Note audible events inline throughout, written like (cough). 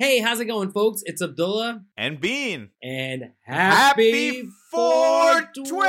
Hey, how's it going, folks? It's Abdullah and Bean. And happy, happy 420!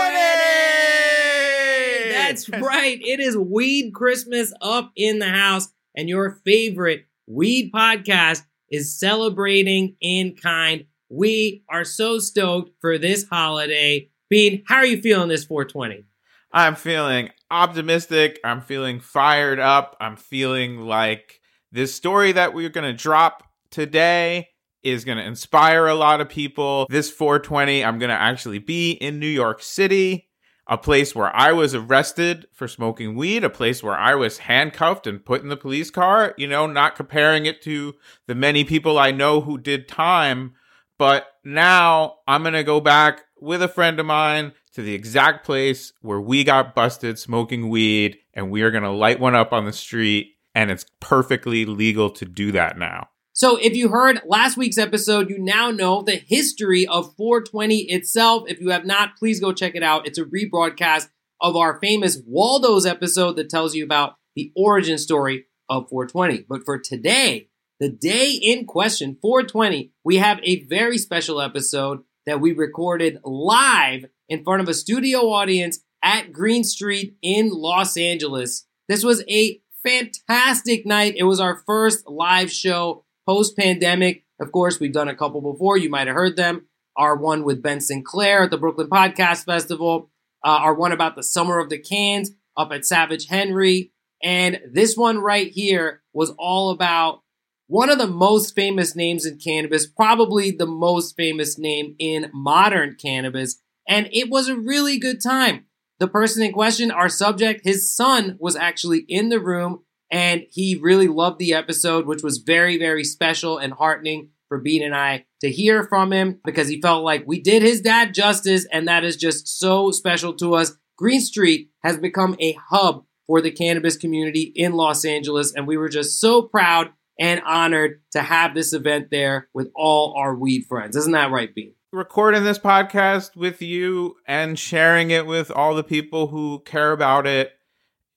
That's right. It is Weed Christmas up in the house, and your favorite weed podcast is celebrating in kind. We are so stoked for this holiday. Bean, how are you feeling this 420? I'm feeling optimistic. I'm feeling fired up. I'm feeling like this story that we're going to drop today is going to inspire a lot of people. This 420, I'm going to actually be in New York City, a place where I was arrested for smoking weed, a place where I was handcuffed and put in the police car, you know, not comparing it to the many people I know who did time. But now I'm going to go back with a friend of mine to the exact place where we got busted smoking weed, and we are going to light one up on the street. And it's perfectly legal to do that now. So, if you heard last week's episode, you now know the history of 420 itself. If you have not, please go check it out. It's a rebroadcast of our famous Waldo's episode that tells you about the origin story of 420. But for today, the day in question, 420, we have a very special episode that we recorded live in front of a studio audience at Green Street in Los Angeles. This was a fantastic night. It was our first live show post pandemic. Of course, we've done a couple before. You might have heard them. Our one with Ben Sinclair at the Brooklyn Podcast Festival. Uh, our one about the Summer of the Cans up at Savage Henry. And this one right here was all about one of the most famous names in cannabis, probably the most famous name in modern cannabis. And it was a really good time. The person in question, our subject, his son was actually in the room and he really loved the episode, which was very, very special and heartening for Bean and I to hear from him because he felt like we did his dad justice, and that is just so special to us. Green Street has become a hub for the cannabis community in Los Angeles, and we were just so proud and honored to have this event there with all our weed friends. Isn't that right, Bean? Recording this podcast with you and sharing it with all the people who care about it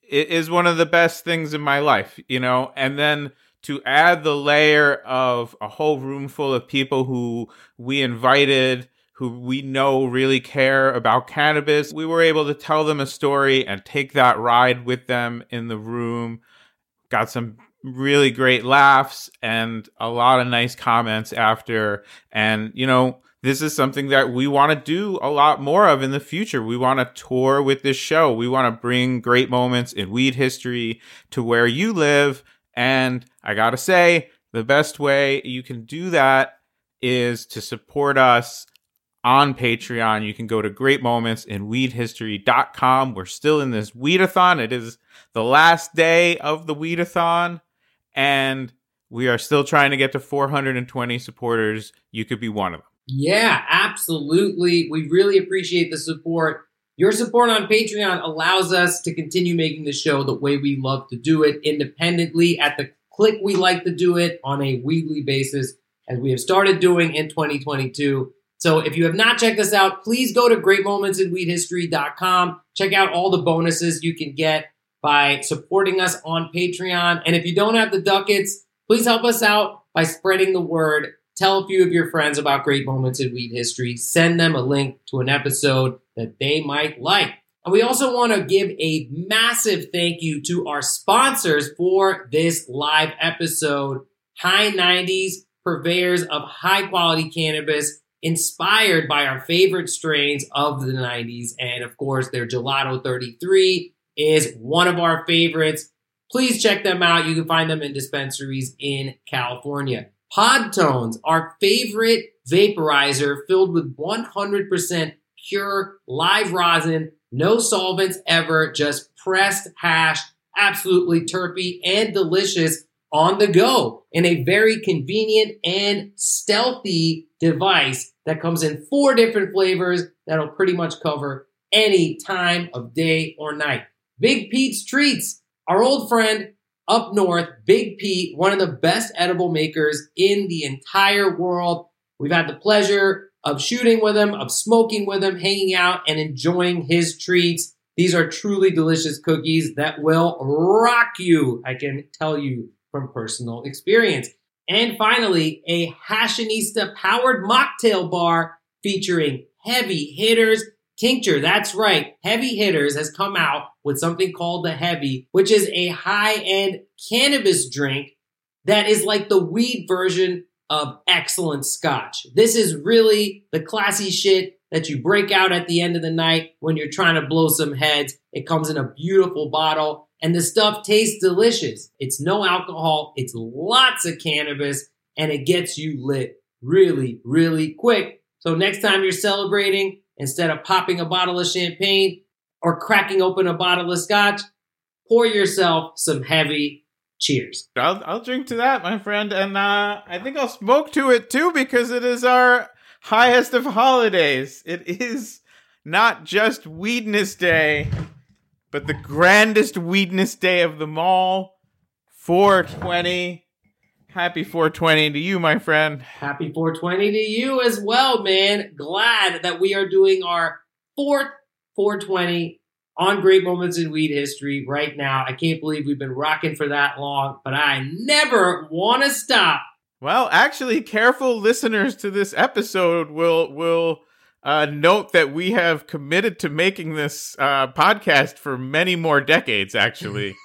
it is one of the best things in my life, you know, and then to add the layer of a whole room full of people who we invited who we know really care about cannabis. We were able to tell them a story and take that ride with them in the room. Got some really great laughs and a lot of nice comments after. And, you know, this is something that we want to do a lot more of in the future. We want to tour with this show. We want to bring great moments in weed history to where you live. And I got to say, the best way you can do that is to support us on Patreon. You can go to greatmomentsinweedhistory.com. We're still in this weedathon. It is the last day of the weedathon. And we are still trying to get to 420 supporters. You could be one of them. Yeah, absolutely. We really appreciate the support. Your support on Patreon allows us to continue making the show the way we love to do it independently at the click we like to do it on a weekly basis as we have started doing in 2022. So if you have not checked us out, please go to greatmomentsinweedhistory.com. Check out all the bonuses you can get by supporting us on Patreon. And if you don't have the ducats, please help us out by spreading the word Tell a few of your friends about great moments in weed history. Send them a link to an episode that they might like. And we also want to give a massive thank you to our sponsors for this live episode. High 90s, purveyors of high quality cannabis inspired by our favorite strains of the 90s. And of course, their Gelato 33 is one of our favorites. Please check them out. You can find them in dispensaries in California. Podtones, our favorite vaporizer filled with 100% pure live rosin, no solvents ever, just pressed hash, absolutely terpy and delicious on the go in a very convenient and stealthy device that comes in four different flavors that'll pretty much cover any time of day or night. Big Pete's Treats, our old friend up north, Big Pete, one of the best edible makers in the entire world. We've had the pleasure of shooting with him, of smoking with him, hanging out, and enjoying his treats. These are truly delicious cookies that will rock you, I can tell you from personal experience. And finally, a Hashinista powered mocktail bar featuring heavy hitters tincture. That's right. Heavy hitters has come out with something called the heavy, which is a high end cannabis drink that is like the weed version of excellent scotch. This is really the classy shit that you break out at the end of the night when you're trying to blow some heads. It comes in a beautiful bottle and the stuff tastes delicious. It's no alcohol, it's lots of cannabis, and it gets you lit really, really quick. So next time you're celebrating, instead of popping a bottle of champagne or cracking open a bottle of scotch, pour yourself some heavy cheers. I'll, I'll drink to that, my friend, and uh, I think I'll smoke to it too because it is our highest of holidays. It is not just Weednesday, but the grandest Weednesday of them all. 420. Happy 420 to you, my friend. Happy 420 to you as well, man. Glad that we are doing our fourth 420 on Great Moments in Weed History right now. I can't believe we've been rocking for that long, but I never want to stop. Well, actually, careful listeners to this episode will will uh, note that we have committed to making this uh, podcast for many more decades. Actually,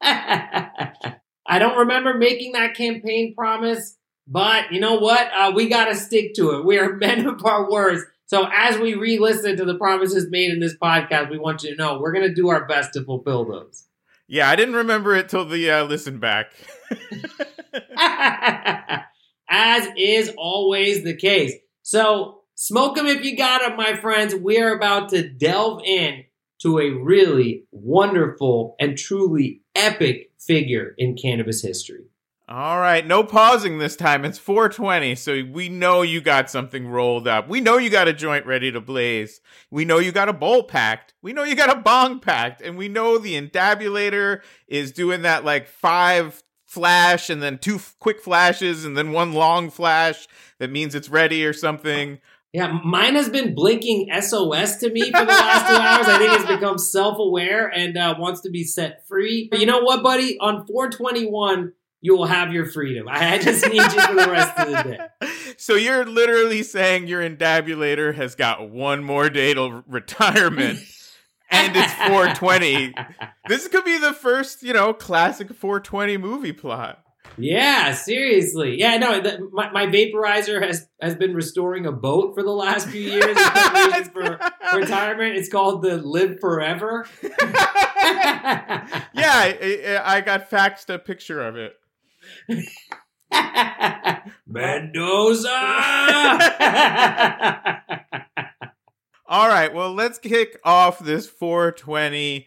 (laughs) I don't remember making that campaign promise, but you know what? Uh, we got to stick to it. We are (laughs) men of our words. So as we re-listen to the promises made in this podcast, we want you to know we're going to do our best to fulfill those. Yeah, I didn't remember it till the uh, listen back. (laughs) as is always the case. So smoke them if you got them, my friends. We are about to delve in to a really wonderful and truly epic figure in cannabis history. All right, no pausing this time. It's 420, so we know you got something rolled up. We know you got a joint ready to blaze. We know you got a bowl packed. We know you got a bong packed. And we know the endabulator is doing that like five flash and then two quick flashes and then one long flash that means it's ready or something. Yeah, mine has been blinking SOS to me for the last two hours. I think it's become self aware and uh, wants to be set free. But you know what, buddy? On 421, you will have your freedom. I just need you for the rest of the day. (laughs) So you're literally saying your endabulator has got one more day to retirement. (laughs) and it's 420. this could be the first, you know, classic 420 movie plot. Yeah, seriously. Yeah, no, the, my, my vaporizer has has been restoring a boat for the last few years (laughs) for (laughs) retirement. It's called the Live Forever. (laughs) yeah, I, I got faxed a picture of it. Mendoza. All right, well, let's kick off this 420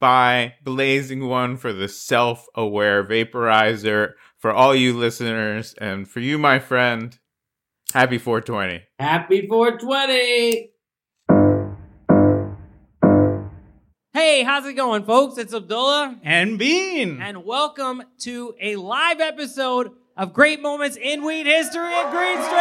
by blazing one for the self aware vaporizer for all you listeners. And for you, my friend, happy 420. Happy 420. Hey, how's it going, folks? It's Abdullah. And Bean. And welcome to a live episode of Great Moments in Weed History at Green Street.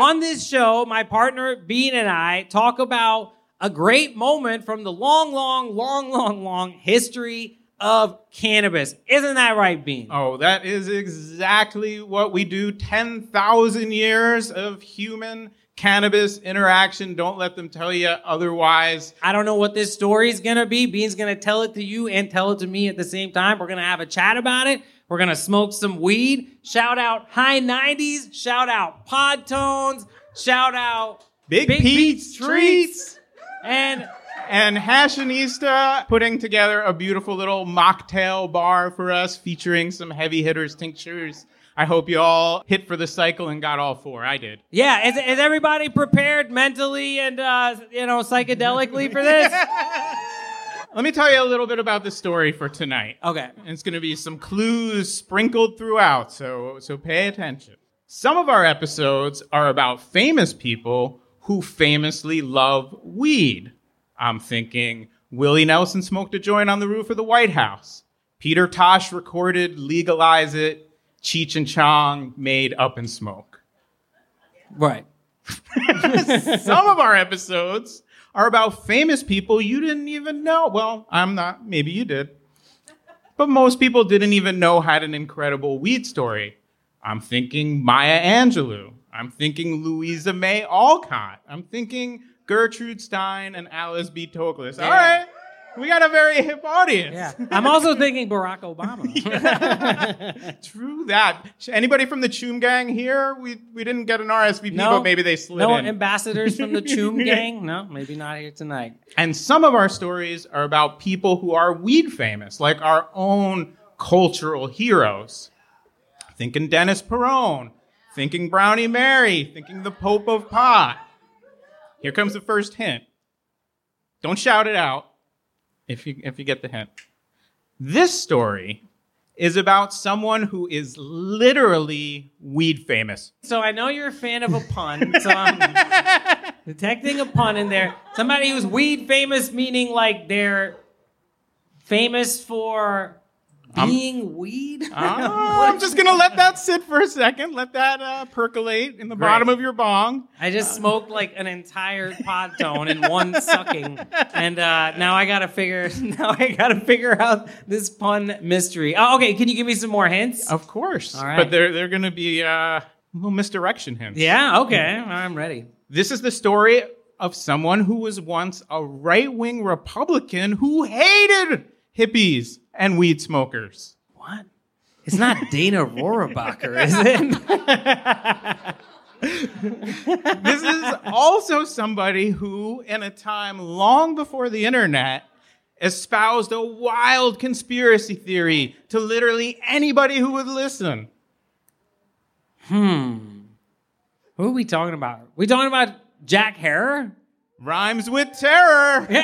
On this show, my partner Bean and I talk about a great moment from the long, long, long, long, long history of cannabis. Isn't that right, Bean? Oh, that is exactly what we do. 10,000 years of human cannabis interaction. Don't let them tell you otherwise. I don't know what this story is going to be. Bean's going to tell it to you and tell it to me at the same time. We're going to have a chat about it. We're going to smoke some weed. Shout out high 90s. Shout out Podtones. Shout out Big, Big Pete's Treats. And and Hashinista putting together a beautiful little mocktail bar for us featuring some heavy hitters tinctures. I hope you all hit for the cycle and got all four. I did. Yeah, is, is everybody prepared mentally and uh, you know psychedelically for this? (laughs) Let me tell you a little bit about the story for tonight. Okay. And it's going to be some clues sprinkled throughout, so so pay attention. Some of our episodes are about famous people who famously love weed. I'm thinking Willie Nelson smoked a joint on the roof of the White House. Peter Tosh recorded Legalize It. Cheech and Chong made Up in Smoke. Right. (laughs) Some of our episodes are about famous people you didn't even know. Well, I'm not. Maybe you did. but most people didn't even know had an incredible weed story. I'm thinking Maya Angelou. I'm thinking Louisa May Alcott. I'm thinking Gertrude Stein and Alice B. Toklas. All right. We got a very hip audience. Yeah. (laughs) I'm also thinking Barack Obama. (laughs) True that. Anybody from the Choom Gang here? We we didn't get an RSVP, No. but maybe they slid no in. ambassadors from the Choom (laughs) gang? No, maybe not here tonight. And some of our stories are about people who are weed famous, like our own cultural heroes. Thinking Dennis Peron, thinking Brownie Mary, thinking the Pope of Pot. Here comes the first hint. Don't shout it out if you if you get the hint. This story is about someone who is literally weed famous. So I know you're a fan of a pun, so I'm (laughs) detecting a pun in there. Somebody who's weed famous, meaning like they're famous for being weed? (laughs) Ah, I'm just gonna let that sit for a second. Let that uh, percolate in the Great. bottom of your bong. I just smoked like an entire Podtone in one (laughs) sucking, and uh, now I gotta figure. (laughs) Now I gotta figure out this pun mystery. Oh, okay, can you give me some more hints? Of course, All right. but they're they're gonna be uh, little misdirection hints. Yeah. Okay. I'm ready. This is the story of someone who was once a right wing Republican who hated hippies and weed smokers. What? It's not (laughs) Dana Rohrabacher, is it? This is also somebody who, in a time long before the internet, espoused a wild conspiracy theory to literally anybody who would listen. Hmm. Who are we talking about? We talking about Jack Herer? Rhymes with terror. (laughs)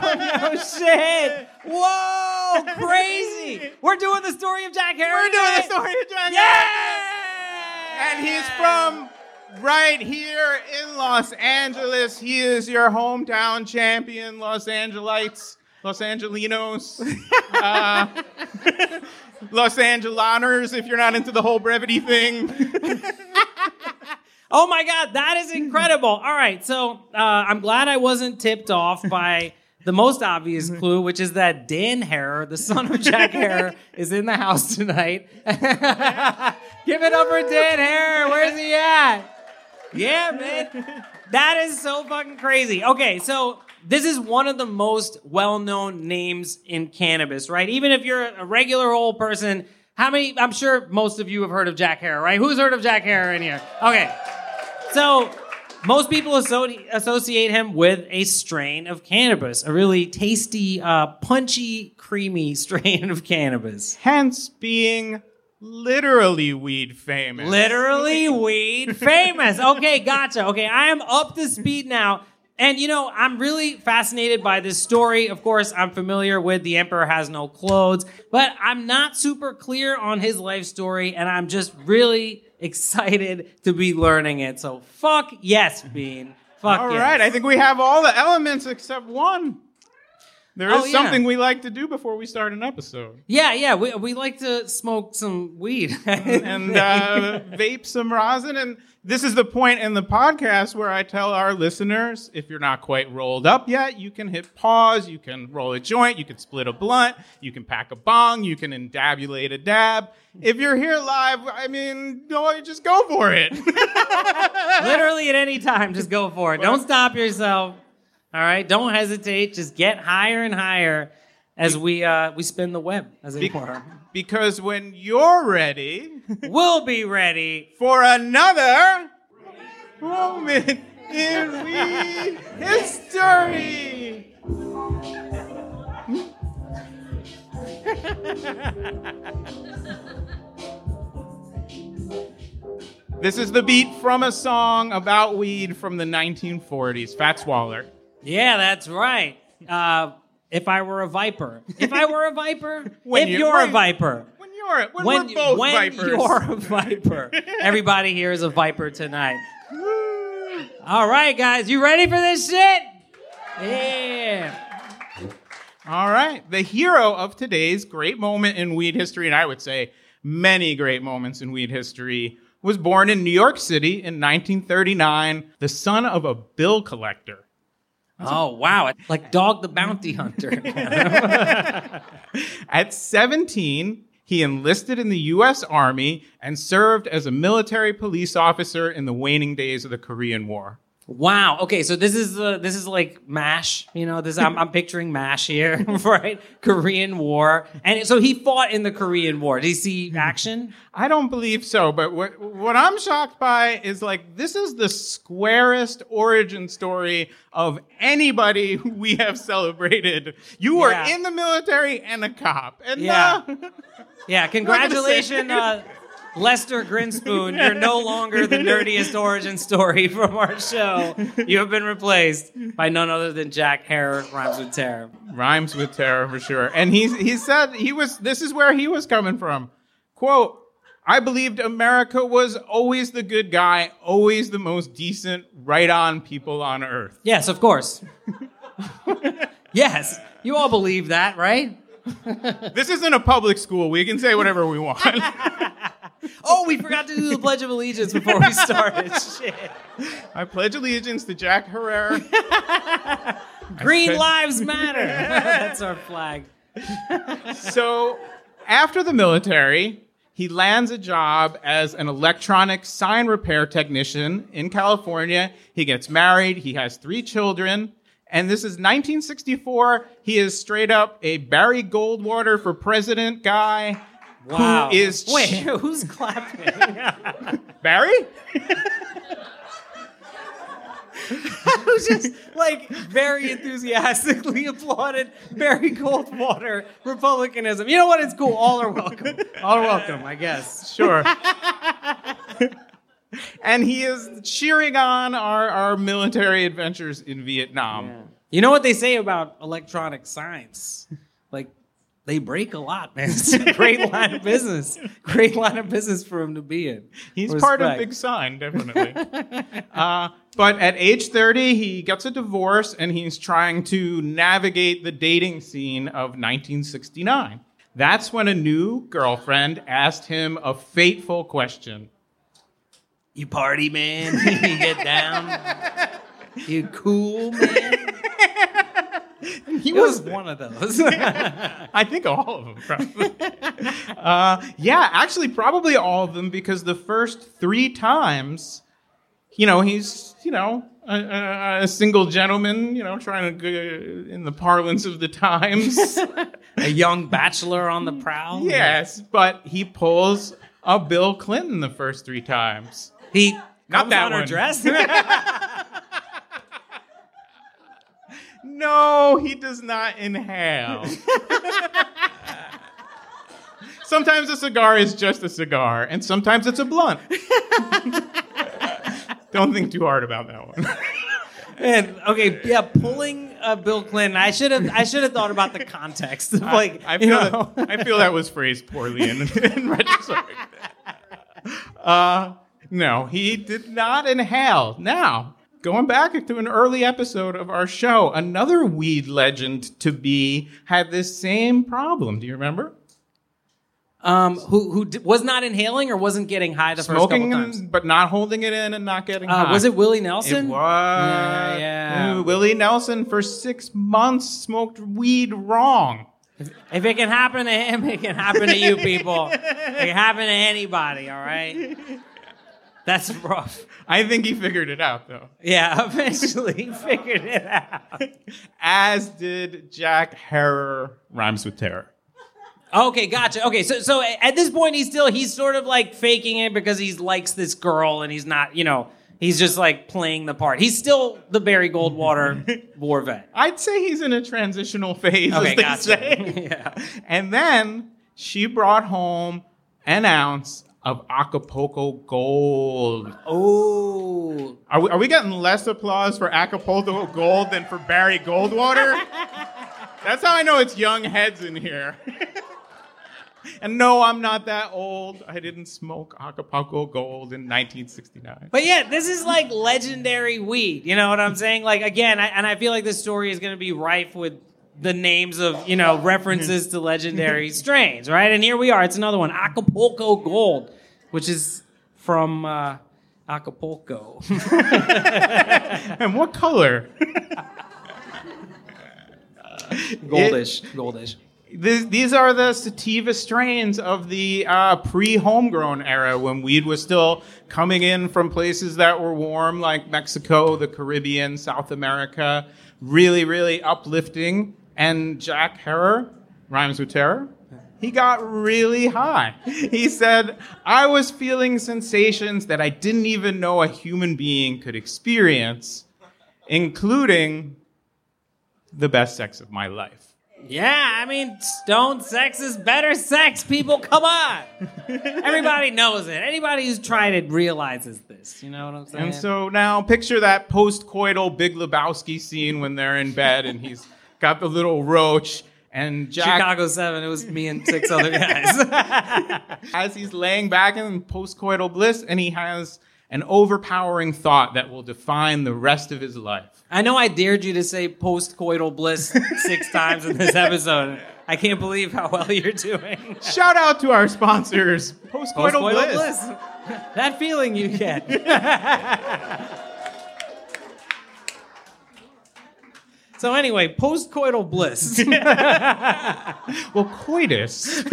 Oh no shit! Whoa, (laughs) crazy! We're doing the story of Jack Herer. We're doing the story of Jack Yeah! And he's from right here in Los Angeles. He is your hometown champion, Los Angelites, Los Angelinos, (laughs) uh, Los Angelaners, if you're not into the whole brevity thing. Oh my god, that is incredible! All right, so uh, I'm glad I wasn't tipped off (laughs) by the most obvious clue, which is that Dan Herer, the son of Jack Herer, (laughs) is in the house tonight. (laughs) Give it up for Dan Herer. Where's he at? Yeah, man. That is so fucking crazy. Okay, so this is one of the most well-known names in cannabis, right? Even if you're a regular old person, how many? I'm sure most of you have heard of Jack Herer, right? Who's heard of Jack Herer in here? Okay, so most people associate him with a strain of cannabis, a really tasty, uh, punchy, creamy (laughs) strain of cannabis. Hence being literally weed famous. Literally weed famous. Okay, gotcha. Okay, I am up to speed now. And you know, I'm really fascinated by this story. Of course, I'm familiar with The Emperor Has No Clothes, but I'm not super clear on his life story, and I'm just really excited to be learning it. So fuck yes, Bean. Fuck All yes. right, I think we have all the elements except one. There is Oh, yeah. something we like to do before we start an episode. Yeah, yeah, we, we like to smoke some weed. and uh, (laughs) vape some rosin. And this is the point in the podcast where I tell our listeners if you're not quite rolled up yet, you can hit pause, you can roll a joint, you can split a blunt, you can pack a bong, you can endabulate a dab. If you're here live, I mean, no, just go for it. (laughs) (laughs) Literally at any time, just go for it. Don't stop yourself. All right, don't hesitate. Just get higher and higher as we uh, we spin the web, as it Be- were. because when you're ready (laughs) We'll be ready. for another moment in weed history. (laughs) This is the beat from a song about weed from the 1940s. Fats Waller. Yeah, that's right. Uh, if I were a viper, if I were a viper, (laughs) When if you- you're a viper, When you're when, when we're both when vipers. you're a viper, (laughs) everybody here is a viper tonight. All right, guys, you ready for this shit? Yeah. All right. The hero of today's great moment in weed history, and I would say many great moments in weed history, was born in New York City in 1939, the son of a bill collector. Oh wow! Like Dog the Bounty Hunter. (laughs) At 17, he enlisted in the U.S. Army and served as a military police officer in the waning days of the Korean War. Wow. Okay, so this is uh, this is like Mash. You know, this I'm, I'm picturing Mash here, (laughs) right? Korean War, and so he fought in the Korean War. Did he see action? I don't believe so, but what, what I'm shocked by is like this is the squarest origin story of anybody who (laughs) we have celebrated. You were Yeah. in the military and a cop. And Yeah. uh, (laughs) Yeah. Congratulations, uh, Lester Grinspoon. You're no longer the nerdiest origin story from our show. You have been replaced by none other than Jack Herer, rhymes with terror. rhymes with terror for sure. And he he said he was this is where he was coming from. Quote, I believed America was always the good guy, always the most decent, right on people on earth. Yes, of course. yes, you all believe that, right? This isn't a public school. We can say whatever we want. (laughs) Oh, we forgot to do the Pledge of Allegiance before we started. (laughs) Shit. I pledge allegiance to Jack Herrera. (laughs) Green said- Lives Matter. (laughs) That's our flag. So, after the military, he lands a job as an electronic sign repair technician in California. He gets married, he has three children, and this is 1964. He is straight up a Barry Goldwater for president guy. Wow. Who is (laughs) Wait, who's clapping? (laughs) Barry? (laughs) Who's just like very enthusiastically applauded Barry Goldwater republicanism. You know what? It's cool. All are welcome. All are welcome, I guess. Sure. and he is cheering on our, our military adventures in Vietnam. You know what they say about electronic signs? They break a lot, man. (laughs) It's a great line of business. Great line of business for him to be in. He's part of Respect. Big Sign, definitely. (laughs) uh, but at age 30, he gets a divorce and he's trying to navigate the dating scene of 1969. That's when a new girlfriend asked him a fateful question. You party, man. (laughs) you get down. You cool, man. (laughs) He It was one of (laughs) those. (laughs) I think all of them, probably. uh, yeah, actually, probably all of them because the first three times, you know, he's, you know, a, a, a single gentleman, you know, trying to go in the parlance of the times. a young bachelor on the prowl. yes, but he pulls a Bill Clinton the first three times. He Not comes that on her one. dress. No, he does not inhale. (laughs) sometimes a cigar is just a cigar, and sometimes it's a blunt. (laughs) Don't think too hard about that one. and okay, yeah, pulling uh, Bill Clinton. I should have. I should have thought about the context. Of, like, I you feel know. that, I feel that was phrased poorly in, in (laughs) retrospect. Uh, no, he did not inhale. Now, going back to an early episode of our show, another weed legend to be had this same problem. Do you remember? um, who who d- was not inhaling or wasn't getting high the Smoking, first couple times. but not holding it in and not getting Uh, high. was it Willie Nelson? It was. Yeah, yeah. Ooh, Willie Nelson for six months smoked weed wrong. If it can happen to him, it can happen to you people. it can happen to anybody. All right. That's rough. (laughs) I think he figured it out though. Yeah, (laughs) eventually he figured it out. As did Jack Herer, rhymes with terror. Okay, gotcha. Okay, so so at this point he's still he's sort of like faking it because he likes this girl and he's not, you know, he's just like playing the part. He's still the Barry Goldwater (laughs) war vet. I'd say he's in a transitional phase, Okay, gotcha. say. yeah. And then she brought home an ounce of Acapulco Gold. Oh. Are we, are we getting less applause for Acapulco Gold than for Barry Goldwater? (laughs) That's how I know it's young heads in here. (laughs) and no, I'm not that old. I didn't smoke Acapulco Gold in 1969. But yeah, this is like legendary weed. You know what I'm saying? Like again, I, and I feel like this story is going to be rife with the names of you know references to legendary (laughs) strains, right? And here we are. It's another one, Acapulco Gold, which is from uh, Acapulco. (laughs) And what color? (laughs) Goldish, goldish. This, these are the sativa strains of the uh, pre-homegrown era when weed was still coming in from places that were warm, like Mexico, the Caribbean, South America. Really, really uplifting. And Jack Herer rhymes with terror. He got really high. He said, "I was feeling sensations that I didn't even know a human being could experience, including the best sex of my life." Yeah, I mean, stone sex is better sex, people. Come on. Everybody knows it. Anybody who's tried it realizes this. You know what I'm saying? And so now picture that post-coital Big Lebowski scene when they're in bed and he's got the little roach and Jack Chicago 7, it was me and six other guys. (laughs) as he's laying back in post-coital bliss and he has an overpowering thought that will define the rest of his life. I know I dared you to say post-coital bliss six (laughs) times in this episode. I can't believe how well you're doing. Shout out to our sponsors, Post-Coital, Post-coital bliss. That feeling you get. (laughs) so anyway, post-coital bliss. (laughs) Well, coitus. (laughs)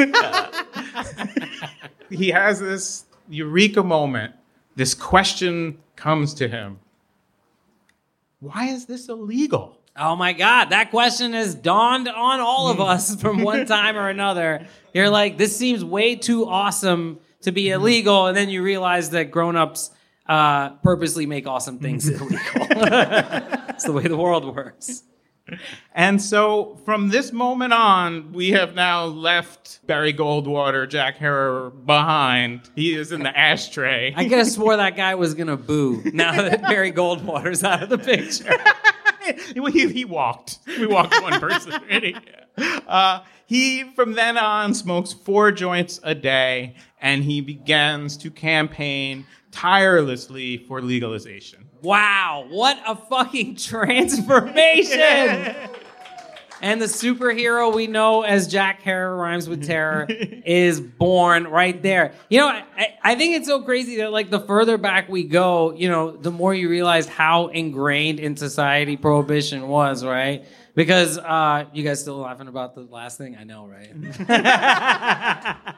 he has this eureka moment. This question comes to him. Why is this illegal? Oh my God, that question has dawned on all of us from one time or another. You're like, this seems way too awesome to be illegal, and then you realize that grown-ups uh, purposely make awesome things (laughs) illegal. It's the way the world works. And so from this moment on, we have now left Barry Goldwater, Jack Herer behind. He is in the ashtray. I could have swore that guy was gonna boo now that (laughs) Barry Goldwater's out of the picture. (laughs) he, he walked. We walked one person. uh, he, from then on, smokes four joints a day, and he begins to campaign tirelessly for legalization. Wow, what a fucking (laughs) transformation! (laughs) And the superhero we know as Jack Herer rhymes with terror is born right there. You know, I, I think it's so crazy that like the further back we go, you know, the more you realize how ingrained in society prohibition was, right? Because uh, you guys still laughing about the last thing? I know, right? (laughs)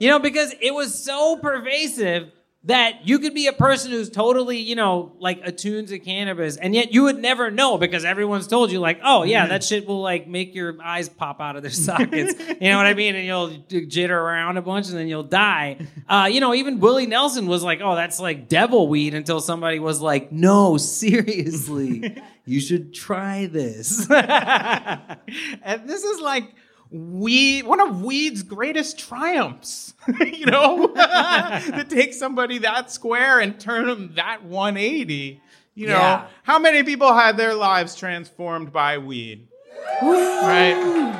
you know, because it was so pervasive that you could be a person who's totally, you know, like attuned to cannabis, and yet you would never know because everyone's told you, like, oh yeah, that shit will like make your eyes pop out of their sockets. (laughs) you know what I mean? And you'll jitter around a bunch, and then you'll die. (laughs) Uh, you know, even Willie Nelson was like, oh, that's like devil weed, until somebody was like, no, seriously, (laughs) you should try this. And this is like weed, one of weed's greatest triumphs. (laughs) you know, (laughs) to take somebody that square and turn them that 180. You know, Yeah. how many people had their lives transformed by weed? Right?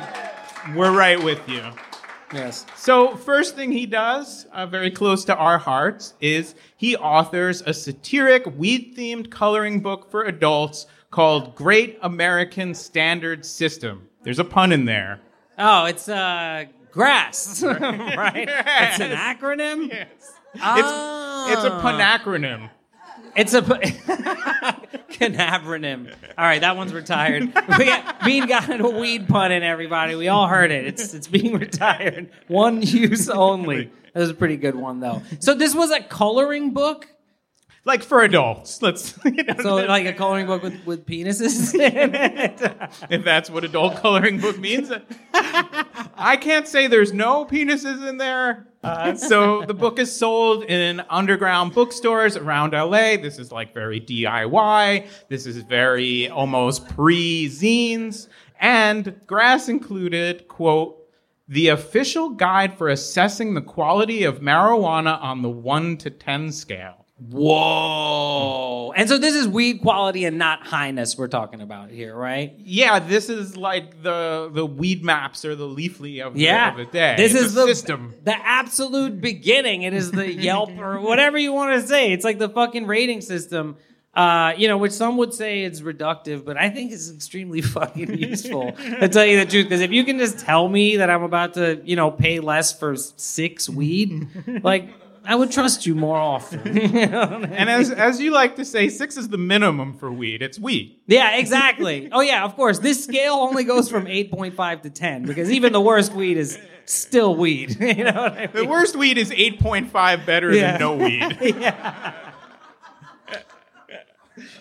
We're right with you. yes. So, first thing he does, uh, very close to our hearts, is he authors a satiric weed themed coloring book for adults called Great American Standard System. There's a pun in there. Oh, it's uh, grass, (laughs) right? It's an acronym. It's, Oh. it's a punacronym. It's a (laughs) canabronym. All right, that one's retired. We got, Bean got a weed pun in everybody. We all heard it. It's it's being retired. One use only. (laughs) That was a pretty good one though. So this was a coloring book. Like for adults. Let's, (laughs) you know, So like a coloring book with, with penises in (laughs) it. if that's what adult coloring book means. I can't say there's no penises in there. Uh, so the book is sold in underground bookstores around LA. This is like very DIY. This is very almost pre zines. And Grass included, quote, the official guide for assessing the quality of marijuana on the 1 to 10 scale. Whoa! And so this is weed quality and not highness we're talking about here, right? Yeah, this is like the the Weedmaps or the leafly of, Yeah, the, of the day. This It's is the system. the absolute beginning. It is the (laughs) Yelp or whatever you want to say. It's like the fucking rating system. Uh, you know, which some would say it's reductive, but I think it's extremely (laughs) fucking useful. to tell you the truth, because if you can just tell me that I'm about to, you know, pay less for six weed, (laughs) like I would trust you more often. (laughs) And as as you like to say, six is the minimum for weed. It's weed. yeah, exactly. Oh yeah, of course. This scale only goes from 8.5 to 10 because even the worst weed is still weed. (laughs) you know what I The worst weed is eight point five better Yeah. than no weed. (laughs)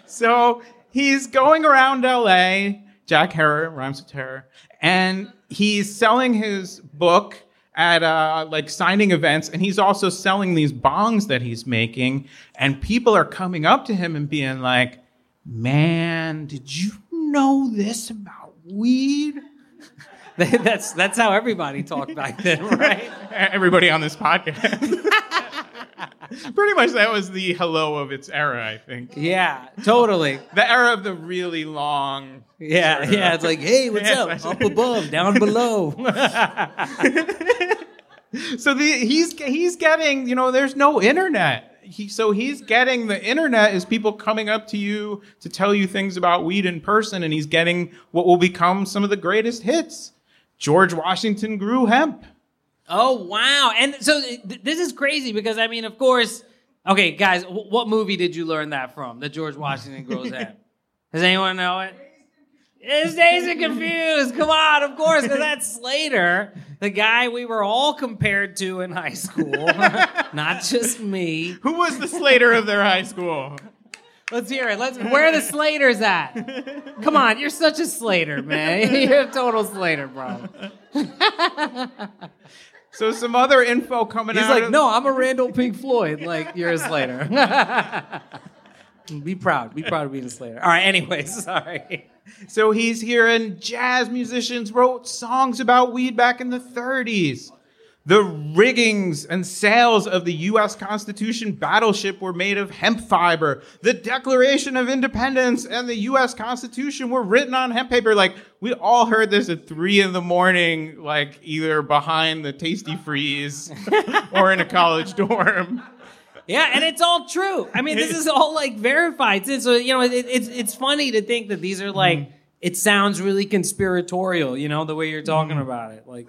So he's going around LA, Jack Herer, rhymes with terror, and he's selling his book at uh, like signing events, and he's also selling these bongs that he's making, and people are coming up to him and being like, "Man, did you know this about weed?" (laughs) that's that's how everybody talked back then, right? (laughs) Everybody on this podcast. (laughs) Pretty much that was the hello of its era, I think. Yeah, totally. The era of the really long Yeah, yeah. It's like, hey, what's Yeah, up? Up above, down below. (laughs) So the he's he's getting you know there's no internet. He, so he's getting the internet is people coming up to you to tell you things about weed in person, and he's getting what will become some of the greatest hits. George Washington grew hemp. Oh wow! And so uh, th- this is crazy because I mean, of course. Okay, guys, w- what movie did you learn that from? The George Washington (laughs) grows hemp. Does anyone know it? It's Dazed and Confused. Come on, of course, because that's Slater, the guy we were all compared to in high school, (laughs) not just me. Who was the Slater of their high school? Let's hear it. Let's. Where are the Slaters at? Come on, you're such a Slater, man. (laughs) You're a total Slater, bro. So some other info coming He's out. He's like, of- no, I'm a Randall Pink Floyd, like years later. (laughs) Be proud. Be proud of being a Slater. All right, anyways, (laughs) sorry. So he's hearing jazz musicians wrote songs about weed back in the 30s. The riggings and sails of the U.S. Constitution battleship were made of hemp fiber. The Declaration of Independence and the U.S. Constitution were written on hemp paper. Like, we all heard this at three in the morning, like either behind the Tastee-Freez (laughs) or in a college dorm. Yeah, and it's all true. I mean, this (laughs) is all like verified. So you know, it, it's it's funny to think that these are like. Mm-hmm. It sounds really conspiratorial, you know, the way you're talking mm-hmm. about it. Like,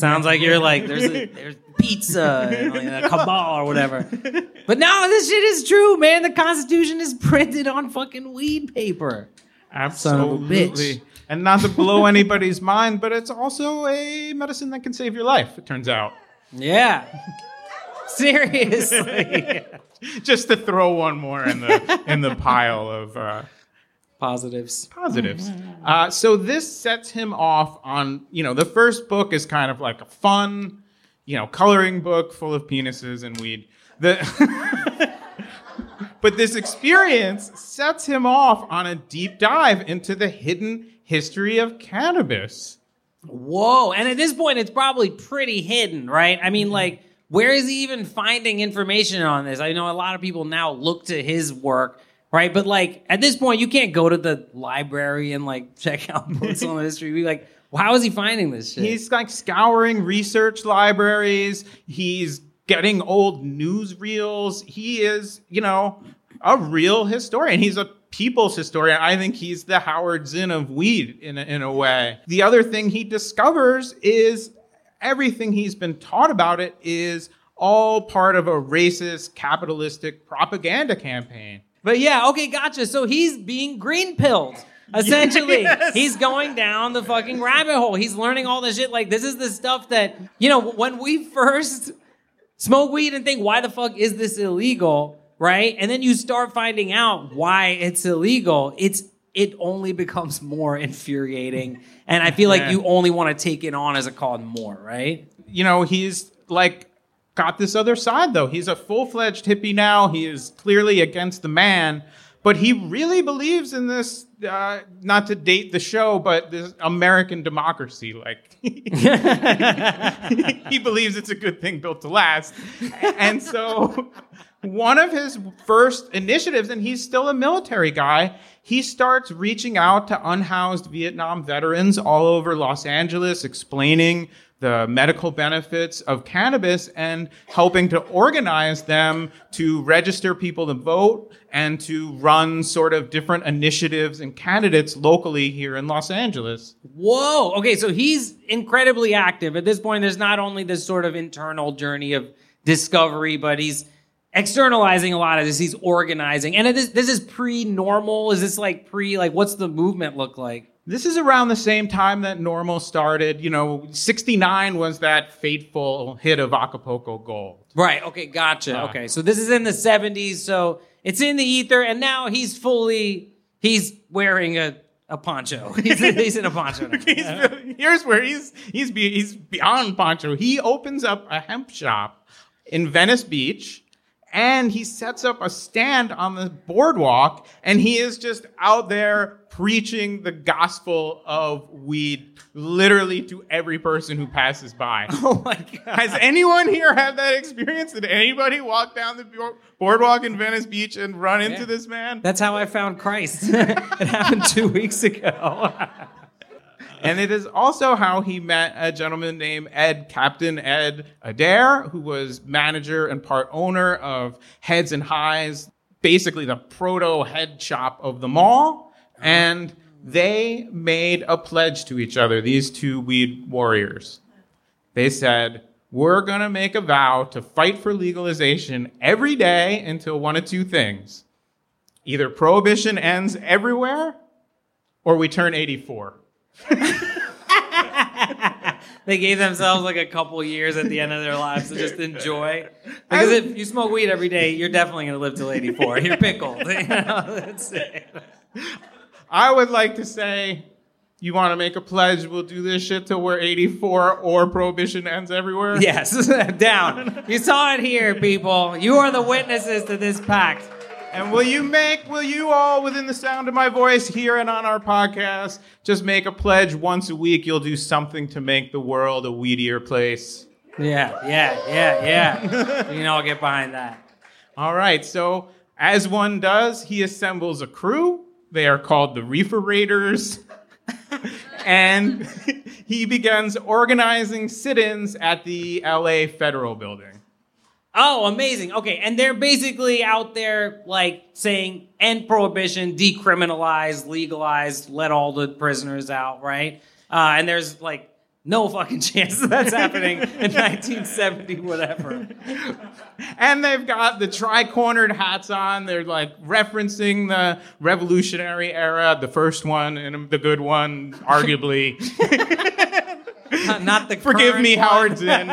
sounds like you're like there's a, (laughs) there's pizza and like a cabal or whatever. (laughs) But no, this shit is true, man. The Constitution is printed on fucking weed paper. Son of a bitch. Absolutely. And not to blow anybody's (laughs) mind, but it's also a medicine that can save your life, it turns out. Yeah. Seriously. Just to throw one more in the in the pile of uh, Positives. positives. Uh, so this sets him off on, you know, the first book is kind of like a fun, you know, coloring book full of penises and weed. The (laughs) but this experience sets him off on a deep dive into the hidden history of cannabis. Whoa. And at this point, it's probably pretty hidden, right? I mean, like, where is he even finding information on this? I know a lot of people now look to his work, right? But, like, at this point, you can't go to the library and, like, (laughs) check out books on the history. Be like, how is he finding this shit? He's like scouring research libraries. He's getting old newsreels. He is, you know, a real historian. He's a people's historian. I think he's the Howard Zinn of weed in a, in a way. The other thing he discovers is everything he's been taught about it is all part of a racist, capitalistic propaganda campaign. But yeah, okay, gotcha. So he's being green pilled. (laughs) Essentially, Yes. he's going down the fucking rabbit hole. He's learning all this shit. Like, this is the stuff that, you know, when we first smoke weed and think, why the fuck is this illegal? Right? And then you start finding out why it's illegal. It's, it only becomes more infuriating. And I feel like Yeah. you only want to take it on as a cause more, right? you know, he's like got this other side though. He's a full-fledged hippie now. He is clearly against the man, but he really believes in this uh, not to date the show, but this American democracy like (laughs) he believes it's a good thing built to last. And so one of his first initiatives, and he's still a military guy, he starts reaching out to unhoused Vietnam veterans all over Los Angeles, explaining the medical benefits of cannabis and helping to organize them to register people to vote and to run sort of different initiatives and candidates locally here in Los Angeles. Whoa. Okay, so he's incredibly active. At this point, there's not only this sort of internal journey of discovery, but he's externalizing a lot of this. He's organizing, and it is, this is pre-NORML. Is this like pre? Like, what's the movement look like? This is around the same time that NORML started. You know, 69 was that fateful hit of Acapulco Gold. Right. Okay. Gotcha. Uh. okay. So this is in the 70s. So it's in the ether, and now he's fully he's wearing a a poncho. (laughs) He's, he's in a poncho. (laughs) here's where he's he's be, he's beyond Poncho. He opens up a hemp shop in Venice Beach, and he sets up a stand on the boardwalk, and he is just out there preaching the gospel of weed, literally to every person who passes by. (laughs) oh my god. Has anyone here had that experience? Did anybody walk down the boardwalk in Venice Beach and run into this man? That's how I found Christ. (laughs) it happened two weeks ago. (laughs) And it is also how he met a gentleman named Ed, Captain Ed Adair, who was manager and part owner of Heads and Highs, basically the proto head shop of the mall. And they made a pledge to each other, these two weed warriors. They said, We're going to make a vow to fight for legalization every day until one of two things either prohibition ends everywhere or we turn 84. (laughs) they gave themselves like a couple years at the end of their lives to just enjoy. Because if you smoke weed every day, you're definitely going to live till 84. You're pickled. (laughs) You know. I would like to say, you want to make a pledge? We'll do this shit till we're 84 or prohibition ends everywhere. Yes, (laughs) down. You saw it here, people. You are the witnesses to this pact. And will you make, will you all within the sound of my voice here and on our podcast just make a pledge once a week you'll do something to make the world a weedier place? Yeah, yeah, yeah, yeah. (laughs) You know, I'll get behind that. All right, so as one does, he assembles a crew. They are called the Reefer Raiders. (laughs) and (laughs) he begins organizing sit ins at the LA Federal Building. Oh, amazing. Okay, and they're basically out there like saying end prohibition, decriminalize, legalize, let all the prisoners out, right? Uh, and there's like no fucking (laughs) chance that that's happening in (laughs) 1970, whatever. And they've got the tri cornered hats on. They're like referencing the Revolutionary era, the first one and the good one, arguably. Not, (laughs) not the Forgive me, one. Howard Zinn.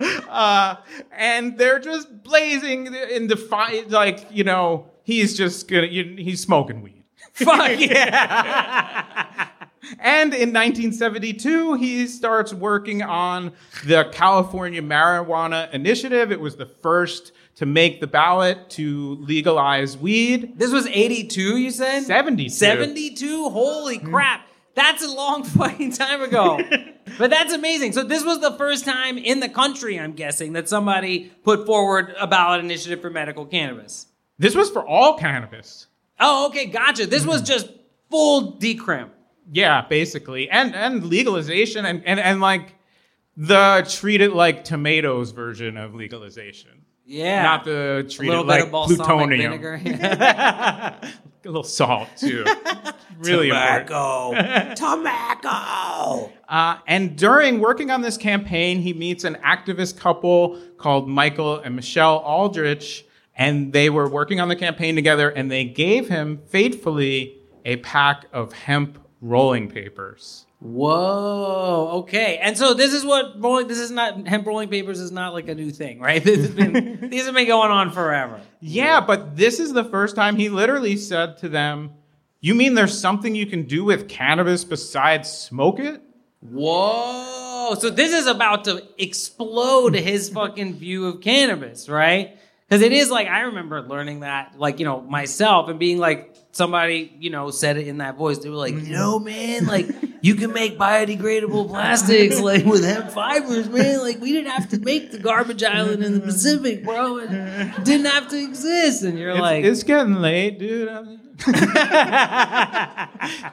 (laughs) uh, and they're just blazing in the defy, like, you know, he's just gonna, you, he's smoking weed. (laughs) Fuck yeah. (laughs) And in 1972, he starts working on the California Marijuana Initiative. It was the first to make the ballot to legalize weed. This was 82, you said? 72. 72? Holy crap. That's a long (laughs) fucking time ago. (laughs) but that's amazing. So this was the first time in the country, I'm guessing, that somebody put forward a ballot initiative for medical cannabis. This was for all cannabis. Oh, okay, gotcha. This was mm-hmm. just full decrim. Yeah, basically. And and legalization and, and, and like the treat it like tomatoes version of legalization. Yeah. Not the a treat little it bit like plutonium. vinegar. (laughs) A little salt too. (laughs) really important. Tobacco. (laughs) Tobacco. Uh, and during working on this campaign, he meets an activist couple called Michael and Michelle Aldrich, and they were working on the campaign together, and they gave him faithfully a pack of hemp rolling papers. Whoa. Okay. And so this is what rolling. This is not hemp rolling papers is not like a new thing, right? (laughs) This has been, (laughs) these have been going on forever. Yeah, but this is the first time he literally said to them, You mean there's something you can do with cannabis besides smoke it? Whoa. So this is about to explode his (laughs) fucking view of cannabis, right? Because it is like I remember learning that, like you know, myself and being like somebody, you know, said it in that voice. They were like, mm-hmm. you know, man, like you can make biodegradable plastics (laughs) like with hemp fibers, man. Like we didn't have to make the garbage island in the mm-hmm. Pacific, bro. It mm-hmm. didn't have to exist. And you're It's, like, it's getting late, dude. (laughs)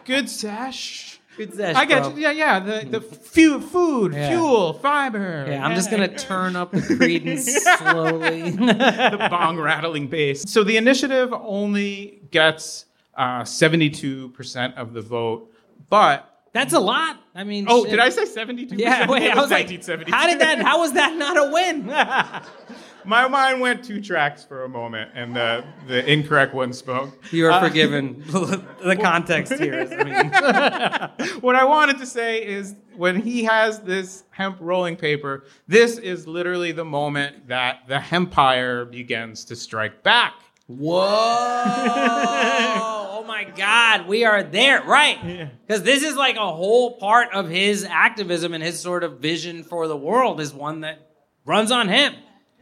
Good sash. Good sesh, I get bro. you. Yeah, yeah. The the fu- food, Yeah. fuel, fiber. Yeah, I'm just gonna turn up the credence (laughs) slowly. (laughs) the bong rattling bass. So the initiative only gets uh, 72% of the vote, but That's a lot. I mean, Oh, shit. did I say 72? Yeah, wait. I was like, how did that? How was that not a win? (laughs) My mind went two tracks for a moment, and the, the incorrect one spoke. you are Uh, forgiven. (laughs) the context here is. I mean, (laughs) what I wanted to say is when he has this hemp rolling paper, this is literally the moment that the hempire begins to strike back. Whoa! oh my God, we are there, right? Because this is like a whole part of his activism and his sort of vision for the world is one that runs on hemp.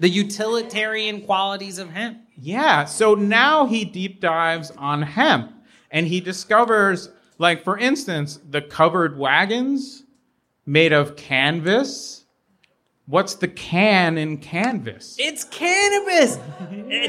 The utilitarian qualities of hemp. Yeah, so now he deep dives on hemp and he discovers, like, for instance, the covered wagons made of canvas. What's the can in canvas? It's cannabis.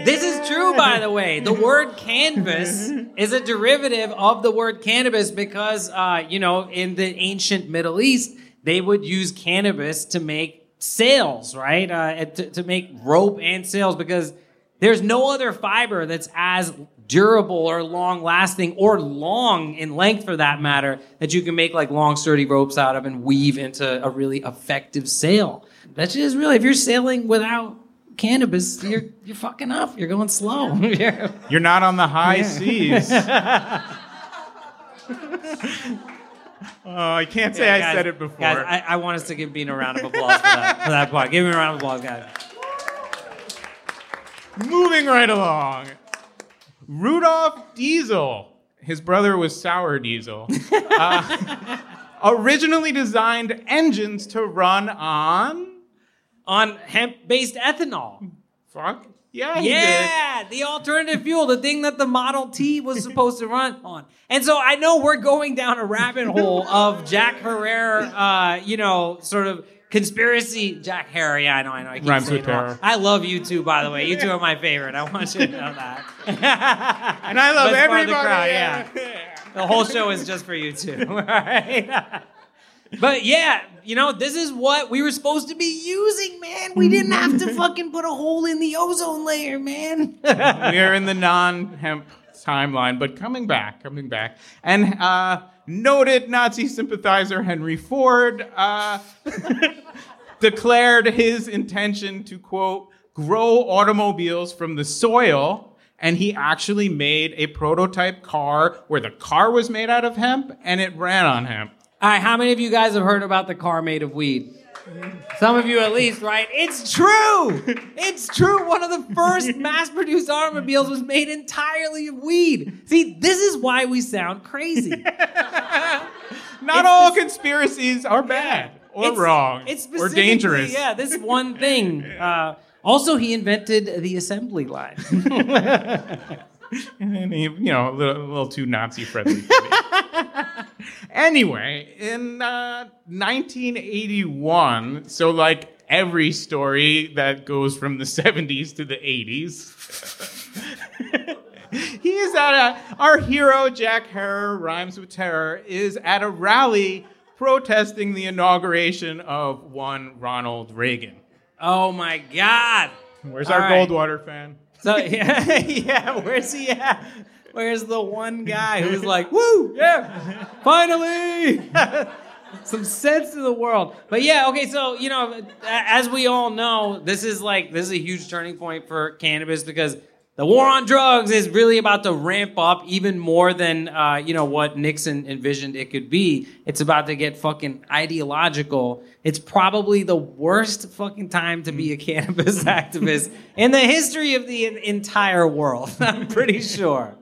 this is true, by the way. The (laughs) word canvas is a derivative of the word cannabis because, uh, you know, in the ancient Middle East, they would use cannabis to make sails, right? Uh, to, to make rope and sails because there's no other fiber that's as durable or long lasting or long in length for that matter that you can make like long sturdy ropes out of and weave into a really effective sail. That shit is really if you're sailing without cannabis, you're you're fucking up. You're going slow. (laughs) You're- You're not on the high seas. (laughs) Oh, I can't say Yeah, I said it before. Guys, I, I want us to give Bean a round of applause for that for that part. Give me a round of applause, guys. Moving right along. Rudolph Diesel. His brother was Sour Diesel. (laughs) uh, originally designed engines to run on. On hemp-based ethanol. Fuck. Yeah, he did. Yeah, the alternative fuel, the thing that the Model T was supposed to run on. And so I know we're going down a rabbit hole of Jack Herrera, uh, you know, sort of conspiracy. Jack Herrera, yeah, I know, I know. I keep Rhymes saying with it wrong. terror. I love you two, by the way. You two are my favorite. I want you to know that. And I love That's everybody. the crowd, yeah. The whole show is just for you two. All (laughs) right. But yeah, you know, this is what we were supposed to be using, man. We didn't have to (laughs) fucking put a hole in the ozone layer, man. (laughs) we are in the non-hemp timeline, but coming back, coming back, and uh, noted Nazi sympathizer Henry Ford uh, (laughs) declared his intention to quote grow automobiles from the soil. And he actually made a prototype car where the car was made out of hemp and it ran on hemp. All right, how many of you guys have heard about the car made of weed? Some of you at least, right? It's true. It's true. One of the first (laughs) mass-produced automobiles was made entirely of weed. See, this is why we sound crazy. (laughs) Not It's all this- conspiracies are bad or It's- wrong It's or dangerous. Yeah, this one thing. (laughs) Uh, also, he invented the assembly line. And he, you know, a little, a little too Nazi friendly. Anyway, in uh, 1981, so like every story that goes from the 70s to the 80s, (laughs) he is at a, our hero, Jack Herer, rhymes with terror, is at a rally protesting the inauguration of one Ronald Reagan. oh my God. Where's All our right. Goldwater fan? So yeah, (laughs) yeah. Where's he at? Where's the one guy who's like, "Woo, yeah, finally." (laughs) Some sense to the world, but yeah, okay. So you know, as we all know, this is like this is a huge turning point for cannabis because the war on drugs is really about to ramp up even more than uh, you know what Nixon envisioned it could be. It's about to get fucking ideological. It's probably the worst fucking time to be a cannabis (laughs) activist in the history of the entire world. (laughs) I'm pretty sure.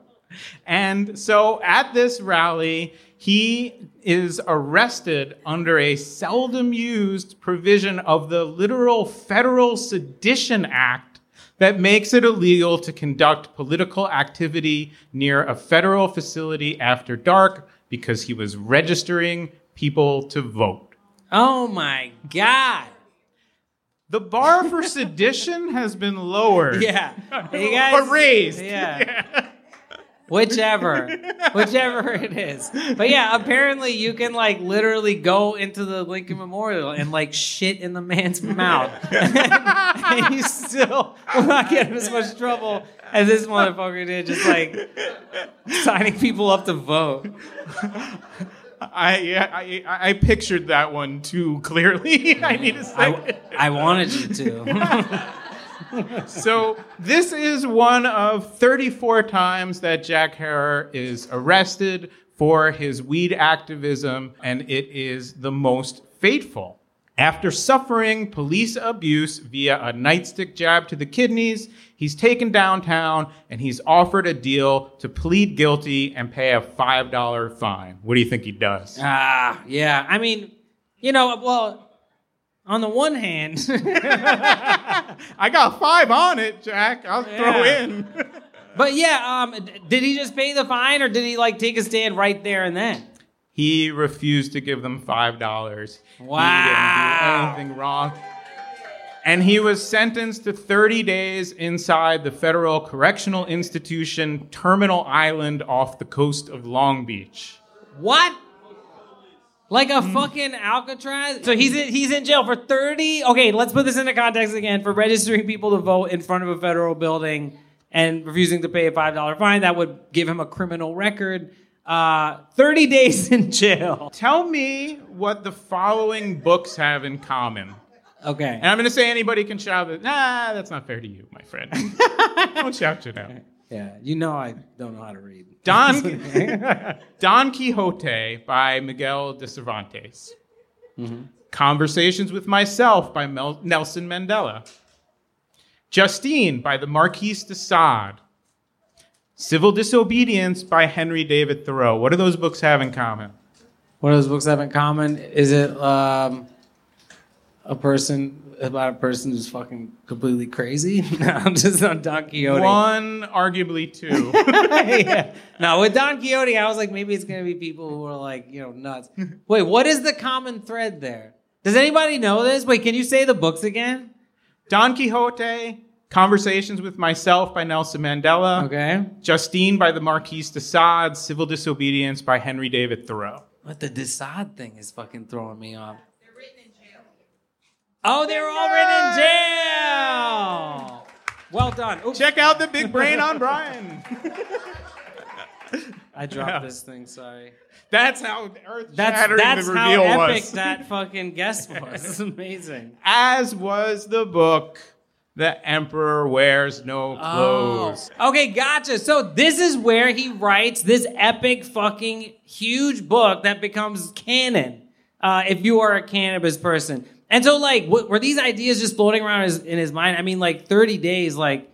And so at this rally, he is arrested under a seldom used provision of the literal Federal Sedition Act that makes it illegal to conduct political activity near a federal facility after dark because he was registering people to vote. Oh my god. The bar for (laughs) sedition has been lowered. Yeah. (laughs) You guys, Or raised. Yeah. (laughs) Whichever, (laughs) whichever it is. But yeah, apparently you can like literally go into the Lincoln Memorial and like shit in the man's (laughs) mouth, (laughs) and you still will not get in as much trouble as this motherfucker did, just like signing people up to vote. I, yeah, I I I pictured that one too clearly. I need to say. I, I wanted you to. So this is one of 34 times that Jack Herer is arrested for his weed activism, and it is the most fateful. After suffering police abuse via a nightstick jab to the kidneys, he's taken downtown and he's offered a deal to plead guilty and pay a $5 fine. What do you think he does? Ah, yeah. I mean, you know, well, on the one hand, (laughs) I got five on it, Jack. I'll throw in. (laughs) but yeah, um, did he just pay the fine or did he like take a stand right there and then? He refused to give them five dollars. Wow. He didn't do anything wrong. And he was sentenced to 30 days inside the Federal Correctional Institution, Terminal Island, off the coast of Long Beach. What? Like a Hmm. fucking Alcatraz? So he's in, he's in jail for 30. Okay, let's put this into context again. For registering people to vote in front of a federal building and refusing to pay a $5 fine, that would give him a criminal record. Uh, 30 days (laughs) in jail. Tell me what the following books have in common. Okay. And I'm going to say anybody can shout it. Nah, that's not fair to you, my friend. (laughs) Don't shout it out. Yeah, you know I don't know how to read. Don, (laughs) Don Quixote by Miguel de Cervantes. Conversations with Myself by Mel- Nelson Mandela. Justine by the Marquis de Sade. Civil Disobedience by Henry David Thoreau. What do those books have in common? What do those books have in common? Is it um, a person about a person who's fucking completely crazy? no, (laughs) I'm just on Don Quixote. One, arguably two. (laughs) yeah. No, with Don Quixote, I was like, maybe it's gonna be people who are like, you know, nuts. (laughs) Wait, what is the common thread there? Does anybody know this? Wait, can you say the books again? Don Quixote, Conversations with Myself by Nelson Mandela. Okay. Justine by the Marquis de Sade. Civil Disobedience by Henry David Thoreau. But the de Sade thing is fucking throwing me off. Oh, they were all written in jail. Well done. Oops, Check out the big brain on Brian. (laughs) I dropped Yeah. this thing. Sorry. That's how earth That's shattering that's the how epic was. that fucking guest was. It's amazing. As was the book, The Emperor Wears No Clothes. Oh. Okay, gotcha. So this is where he writes this epic fucking huge book that becomes canon. Uh, if you are a cannabis person, and so like, w- were these ideas just floating around his, in his mind? I mean, like thirty days, like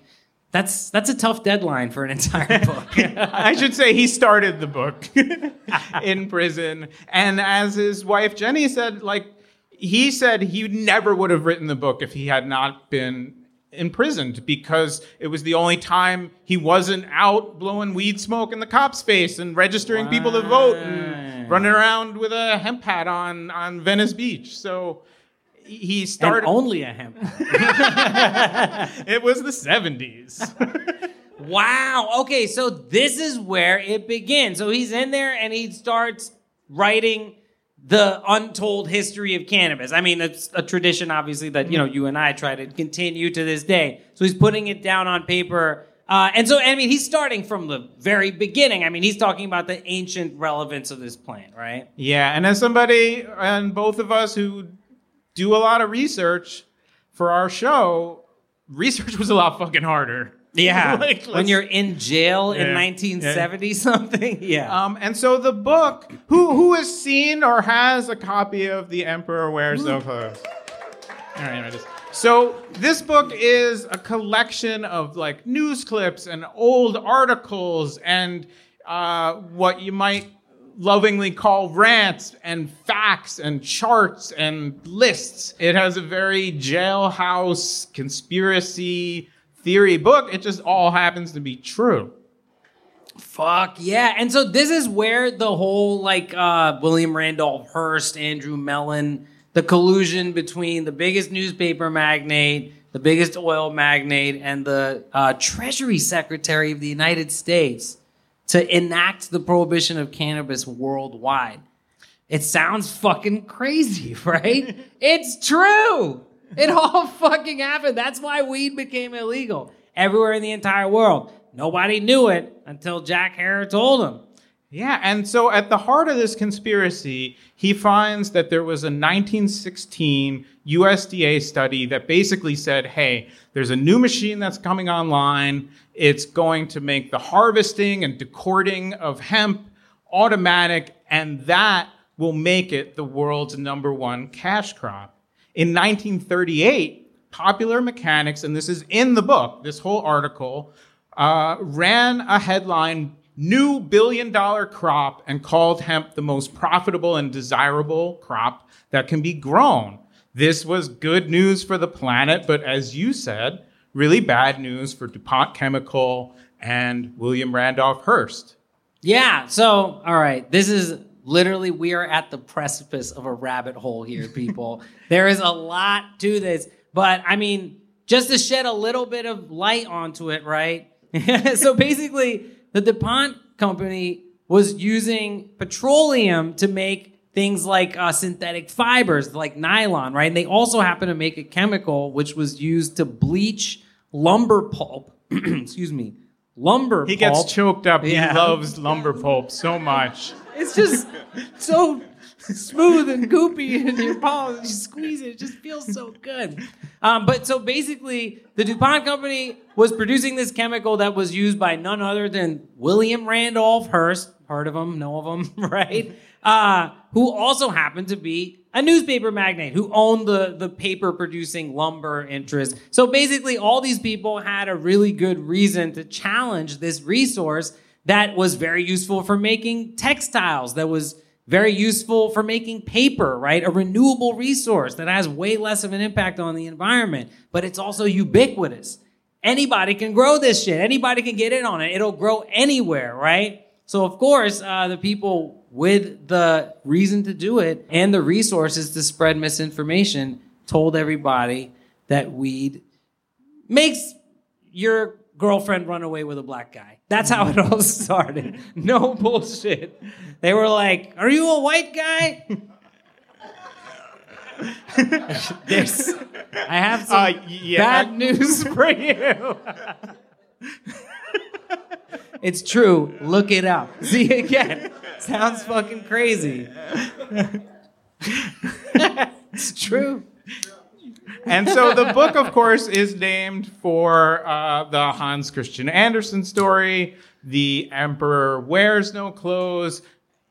that's that's a tough deadline for an entire (laughs) book. I should say he started the book (laughs) in prison. And as his wife Jenny said, like, he said he never would have written the book if he had not been imprisoned because it was the only time he wasn't out blowing weed smoke in the cops' face and registering people to vote and running around with a hemp hat on on Venice Beach. So he and started. only a hemp. (laughs) it was the 70s. (laughs) Wow. Okay, so this is where it begins. So he's in there and he starts writing the untold history of cannabis. I mean, it's a tradition, obviously, that you know you and I try to continue to this day. So he's putting it down on paper. Uh, and so, I mean, he's starting from the very beginning. I mean, he's talking about the ancient relevance of this plant, right? Yeah, and as somebody and both of us who do a lot of research for our show, research was a lot fucking harder. Yeah. (laughs) Like, when you're in jail in Yeah. 1970 something. (laughs) Yeah. Um, and so the book, who who has seen or has a copy of The Emperor Wears No Clothes? All right, I just. So this book is a collection of like news clips and old articles and uh, what you might lovingly call rants and facts and charts and lists. It has a very jailhouse conspiracy theory book. It just all happens to be true. Fuck yeah. And so this is where the whole like uh William Randolph Hearst, Andrew Mellon, the collusion between the biggest newspaper magnate, the biggest oil magnate, and the uh, Treasury Secretary of the United States to enact the prohibition of cannabis worldwide. It sounds fucking crazy, (laughs) right? it's true. It all (laughs) fucking happened. That's why weed became illegal everywhere in the entire world. Nobody knew it until Jack Herer told them. Yeah, and so at the heart of this conspiracy, he finds that there was a 1916 USDA study that basically said, hey, there's a new machine that's coming online. It's going to make the harvesting and decording of hemp automatic, and that will make it the world's number one cash crop. In 1938, Popular Mechanics, and this is in the book, this whole article, uh, ran a headline new billion dollar crop and called hemp the most profitable and desirable crop that can be grown. This was good news for the planet, but as you said, really bad news for DuPont Chemical and William Randolph Hearst. Yeah. So, all right. This is literally, we are at the precipice of a rabbit hole here, people. (laughs) there is a lot to this. But I mean, just to shed a little bit of light onto it, right? (laughs) so basically, the DuPont company was using petroleum to make things like uh, synthetic fibers, like nylon, right? And they also happen to make a chemical which was used to bleach lumber pulp. (clears throat) excuse me, lumber. He pulp. gets choked up. Yeah. He loves lumber pulp so much. It's just so smooth and goopy in your palm. You squeeze it, it just feels so good. Um, but so basically, the DuPont company was producing this chemical that was used by none other than William Randolph Hearst. Heard of him? Know of him? (laughs) Right? Uh, who also happened to be a newspaper magnate who owned the, the paper producing lumber interest. So basically, all these people had a really good reason to challenge this resource that was very useful for making textiles, that was very useful for making paper, right? A renewable resource that has way less of an impact on the environment, but it's also ubiquitous. Anybody can grow this shit. Anybody can get in on it. It'll grow anywhere, right? So of course, uh, the people with the reason to do it and the resources to spread misinformation told everybody that weed makes your girlfriend run away with a black guy. That's how it all (laughs) started. No bullshit. They were like, "Are you a white guy?" (laughs) There's, I have some Uh, yeah. bad news (laughs) for you. it's true. Look it up. See again. (laughs) Sounds fucking crazy. (laughs) it's true. And so the book, of course, is named for uh, the Hans Christian Andersen story, The Emperor Wears No Clothes,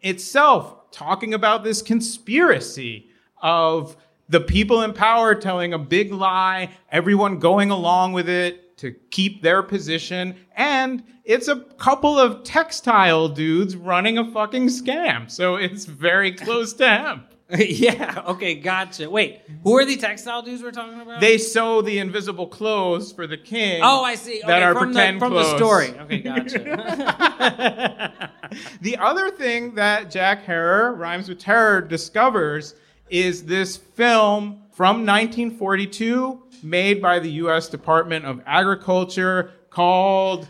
itself talking about this conspiracy of the people in power telling a big lie, everyone going along with it to keep their position, and it's a couple of textile dudes running a fucking scam. So it's very close to hemp. (laughs) yeah. Okay. Gotcha. Wait. Who are the textile dudes we're talking about? They sew the invisible clothes for the king. Oh, I see. Okay, that are from pretend the, from clothes. the story. (laughs) Okay, gotcha. (laughs) The other thing that Jack Herer, Rhymes with Terror, discovers is this film from 1942 made by the U.S. Department of Agriculture called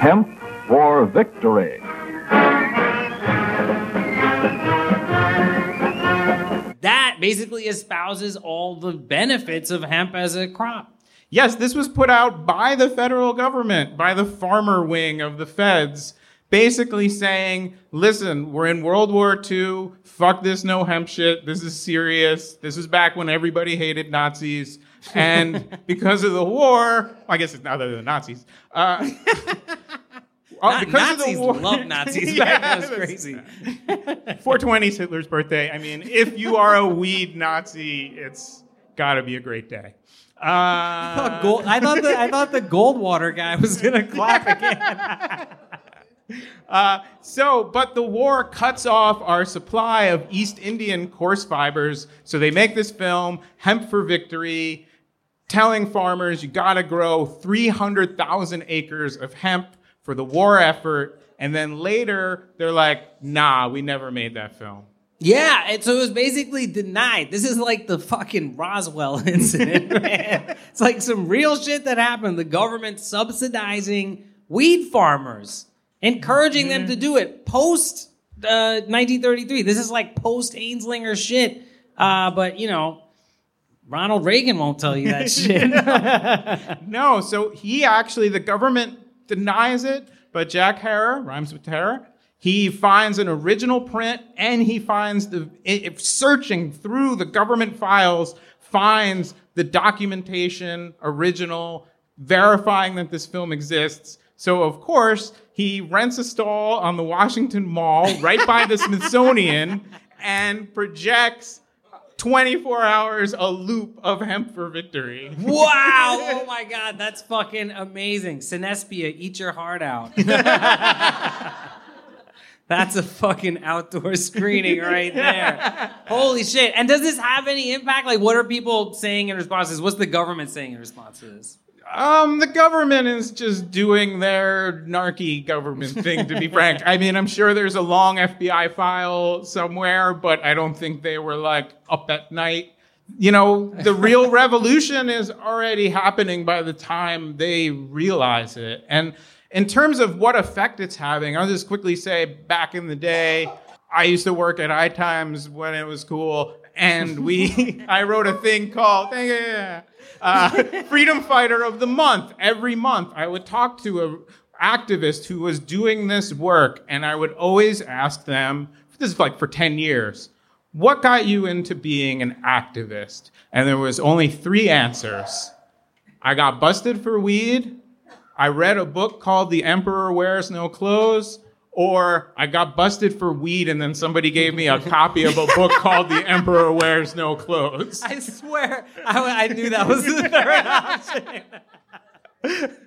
Hemp for victory. that basically espouses all the benefits of hemp as a crop. Yes, this was put out by the federal government, by the farmer wing of the feds, basically saying, listen, we're in World War II. Fuck this no hemp shit. This is serious. This is back when everybody hated Nazis. And (laughs) because of the war, I guess it's not other than Nazis. Uh, (laughs) oh, because Nazis of the war, love (laughs) Nazis. Yeah. That was crazy. 420 is Hitler's birthday. I mean, if you are a weed Nazi, it's got to be a great day. Uh, Gold, I thought the I thought the Goldwater guy was gonna clap again. (laughs) Uh, so, but the war cuts off our supply of East Indian coarse fibers. So they make this film, Hemp for Victory, telling farmers you gotta grow 300,000 acres of hemp for the war effort. And then later, they're like, nah, we never made that film. Yeah, and so it was basically denied. This is like the fucking Roswell (laughs) incident, man. It's like some real shit that happened. The government subsidizing weed farmers, encouraging them to do it post uh, 1933. This is like post Anslinger shit. Uh, but you know, Ronald Reagan won't tell you that (laughs) shit. No, so he actually, the government denies it, but Jack Herer, rhymes with terror, He finds an original print and he finds the, if searching through the government files, finds the documentation, original, verifying that this film exists. So, of course, he rents a stall on the Washington Mall right by the (laughs) Smithsonian and projects 24 hours a loop of Hemp for Victory. Wow! (laughs) Oh my God, that's fucking amazing. Cinespia, eat your heart out. (laughs) That's a fucking outdoor screening right there. Holy shit. And does this have any impact? Like, what are people saying in response to this? What's the government saying in response to this? Um, the government is just doing their narky government (laughs) thing, to be frank. I mean, I'm sure there's a long FBI file somewhere, but I don't think they were like up at night. You know, the real (laughs) revolution is already happening by the time they realize it. And in terms of what effect it's having, I'll just quickly say back in the day, I used to work at High Times when it was cool, and we (laughs) I wrote a thing called uh, (laughs) Freedom Fighter of the Month. Every month, I would talk to a activist who was doing this work, and I would always ask them. This is like for ten years. What got you into being an activist? And there was only three answers. I got busted for weed. I read a book called The Emperor Wears No Clothes, or I got busted for weed and then somebody gave me a copy of a book called The Emperor Wears No Clothes. I swear, I, I knew that was the third option. (laughs)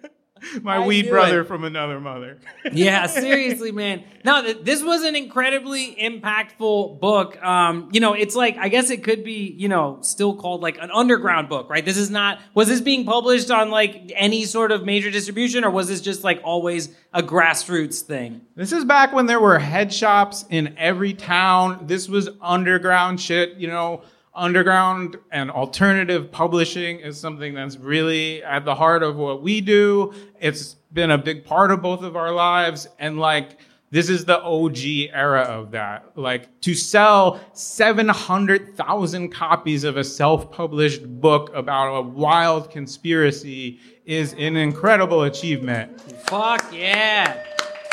My I weed brother it. from another mother. (laughs) yeah, seriously, man. No, th- this was an incredibly impactful book. Um, you know, it's like I guess it could be, you know, still called like an underground book, right? This is not. Was this being published on like any sort of major distribution, or was this just like always a grassroots thing? This is back when there were head shops in every town. This was underground shit, you know. Underground and alternative publishing is something that's really at the heart of what we do. It's been a big part of both of our lives. And like, this is the OG era of that. Like, to sell 700,000 copies of a self published book about a wild conspiracy is an incredible achievement. Fuck yeah,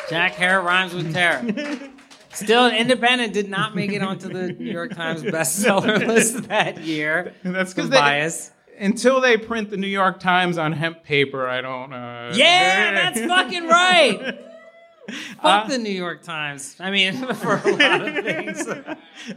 Jack Hare rhymes with terror. (laughs) Still, Independent did not make it onto the New York Times bestseller (laughs) list that year. That's because bias. until they print the New York Times on hemp paper, I don't. Uh, Yeah, (laughs) that's fucking right. (laughs) Fuck Uh, the New York Times. I mean, for a lot of things.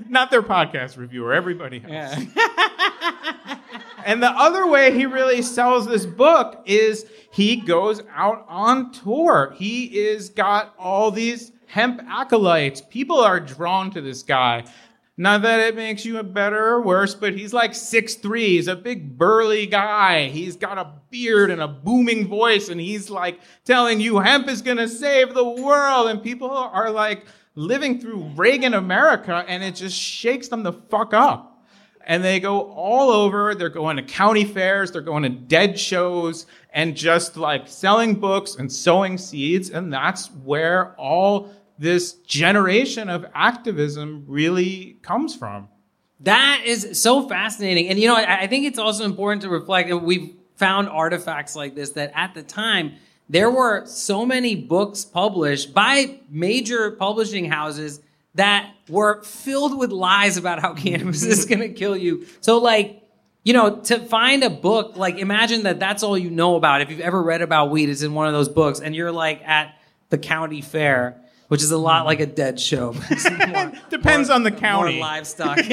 not their podcast reviewer. Everybody else. Yeah. And the other way he really sells this book is he goes out on tour. He is got all these hemp acolytes. People are drawn to this guy. Not that it makes you a better or worse, but he's like 6'3. He's a big burly guy. He's got a beard and a booming voice, and he's like telling you hemp is gonna save the world. And people are like living through Reagan America, and it just shakes them the fuck up and they go all over. They're going to county fairs, they're going to dead shows, and just like selling books and sowing seeds. And that's where all this generation of activism really comes from. That is so fascinating. And you know, I, I think it's also important to reflect that we've found artifacts like this that at the time there were so many books published by major publishing houses that were filled with lies about how cannabis is (laughs) going to kill you. So like, you know, to find a book, like imagine that that's all you know about. If you've ever read about weed, it's in one of those books and you're like at the county fair, which is a lot like a mm-hmm. dead show. (laughs) More- Depends on the county. more livestock. (laughs) (laughs)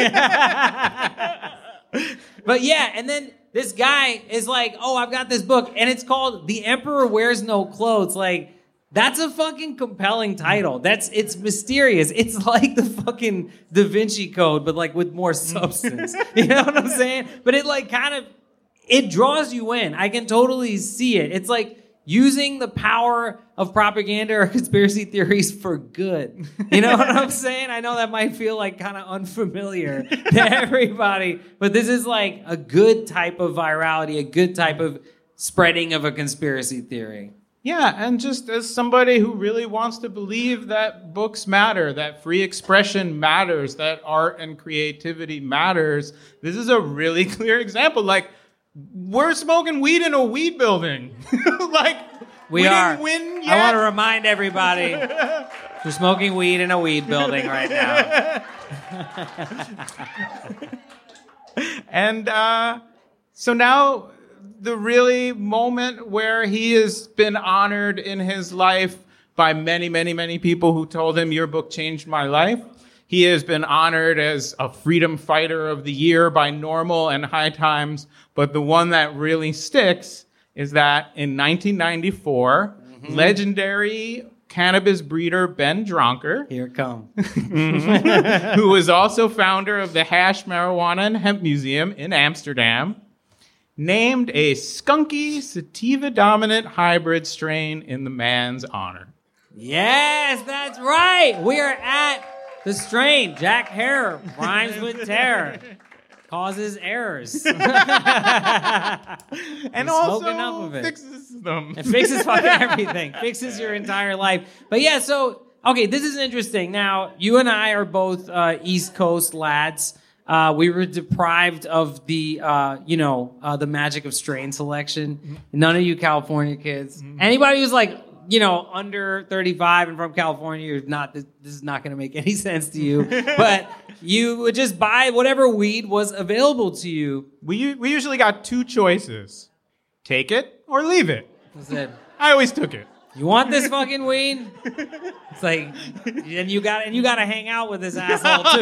but yeah, and then this guy is like, "Oh, I've got this book, and it's called The Emperor Wears No Clothes." Like, that's a fucking compelling title. That's it's mysterious. It's like the fucking Da Vinci Code, but like with more substance. you know what I'm saying? But it like kind of it draws you in. I can totally see it. It's like using the power of propaganda or conspiracy theories for good. You know what I'm saying? I know that might feel like kind of unfamiliar (laughs) to everybody, but this is like a good type of virality, a good type of spreading of a conspiracy theory. Yeah, and just as somebody who really wants to believe that books matter, that free expression matters, that art and creativity matters, this is a really (laughs) clear example. Like, we're smoking weed in a weed building. (laughs) like, We, didn't are. win I want to remind everybody (laughs) we're smoking weed in a weed building right now. (laughs) and uh, so now the really moment where he has been honored in his life by many, many, many people who told him your book changed my life. He has been honored as a freedom fighter of the year by NORML and High Times, but the one that really sticks is that in 1994, mm-hmm. legendary cannabis breeder Ben Dronker, Here it comes. (laughs) who was also founder of the Hash Marijuana and Hemp Museum in Amsterdam, named a skunky sativa dominant hybrid strain in the man's honor. Yes, that's right. We are at the strain. Jack Hare rhymes with terror, causes errors. (laughs) And You smoke enough also of it. fixes them. It fixes fucking (laughs) everything. Fixes your entire life. But yeah, so okay, this is interesting. Now, you and I are both uh, East Coast lads. Uh, we were deprived of the, uh, you know, uh, the magic of strain selection. None of you California kids. Anybody who's like, you know, under 35 and from California, you're not. This, this is not going to make any (laughs) sense to you. but you would just buy whatever weed was available to you. We, we usually got two choices take it or leave it. I said, I always took it. You want this fucking weed? It's like, and you got and you got to hang out with this asshole too.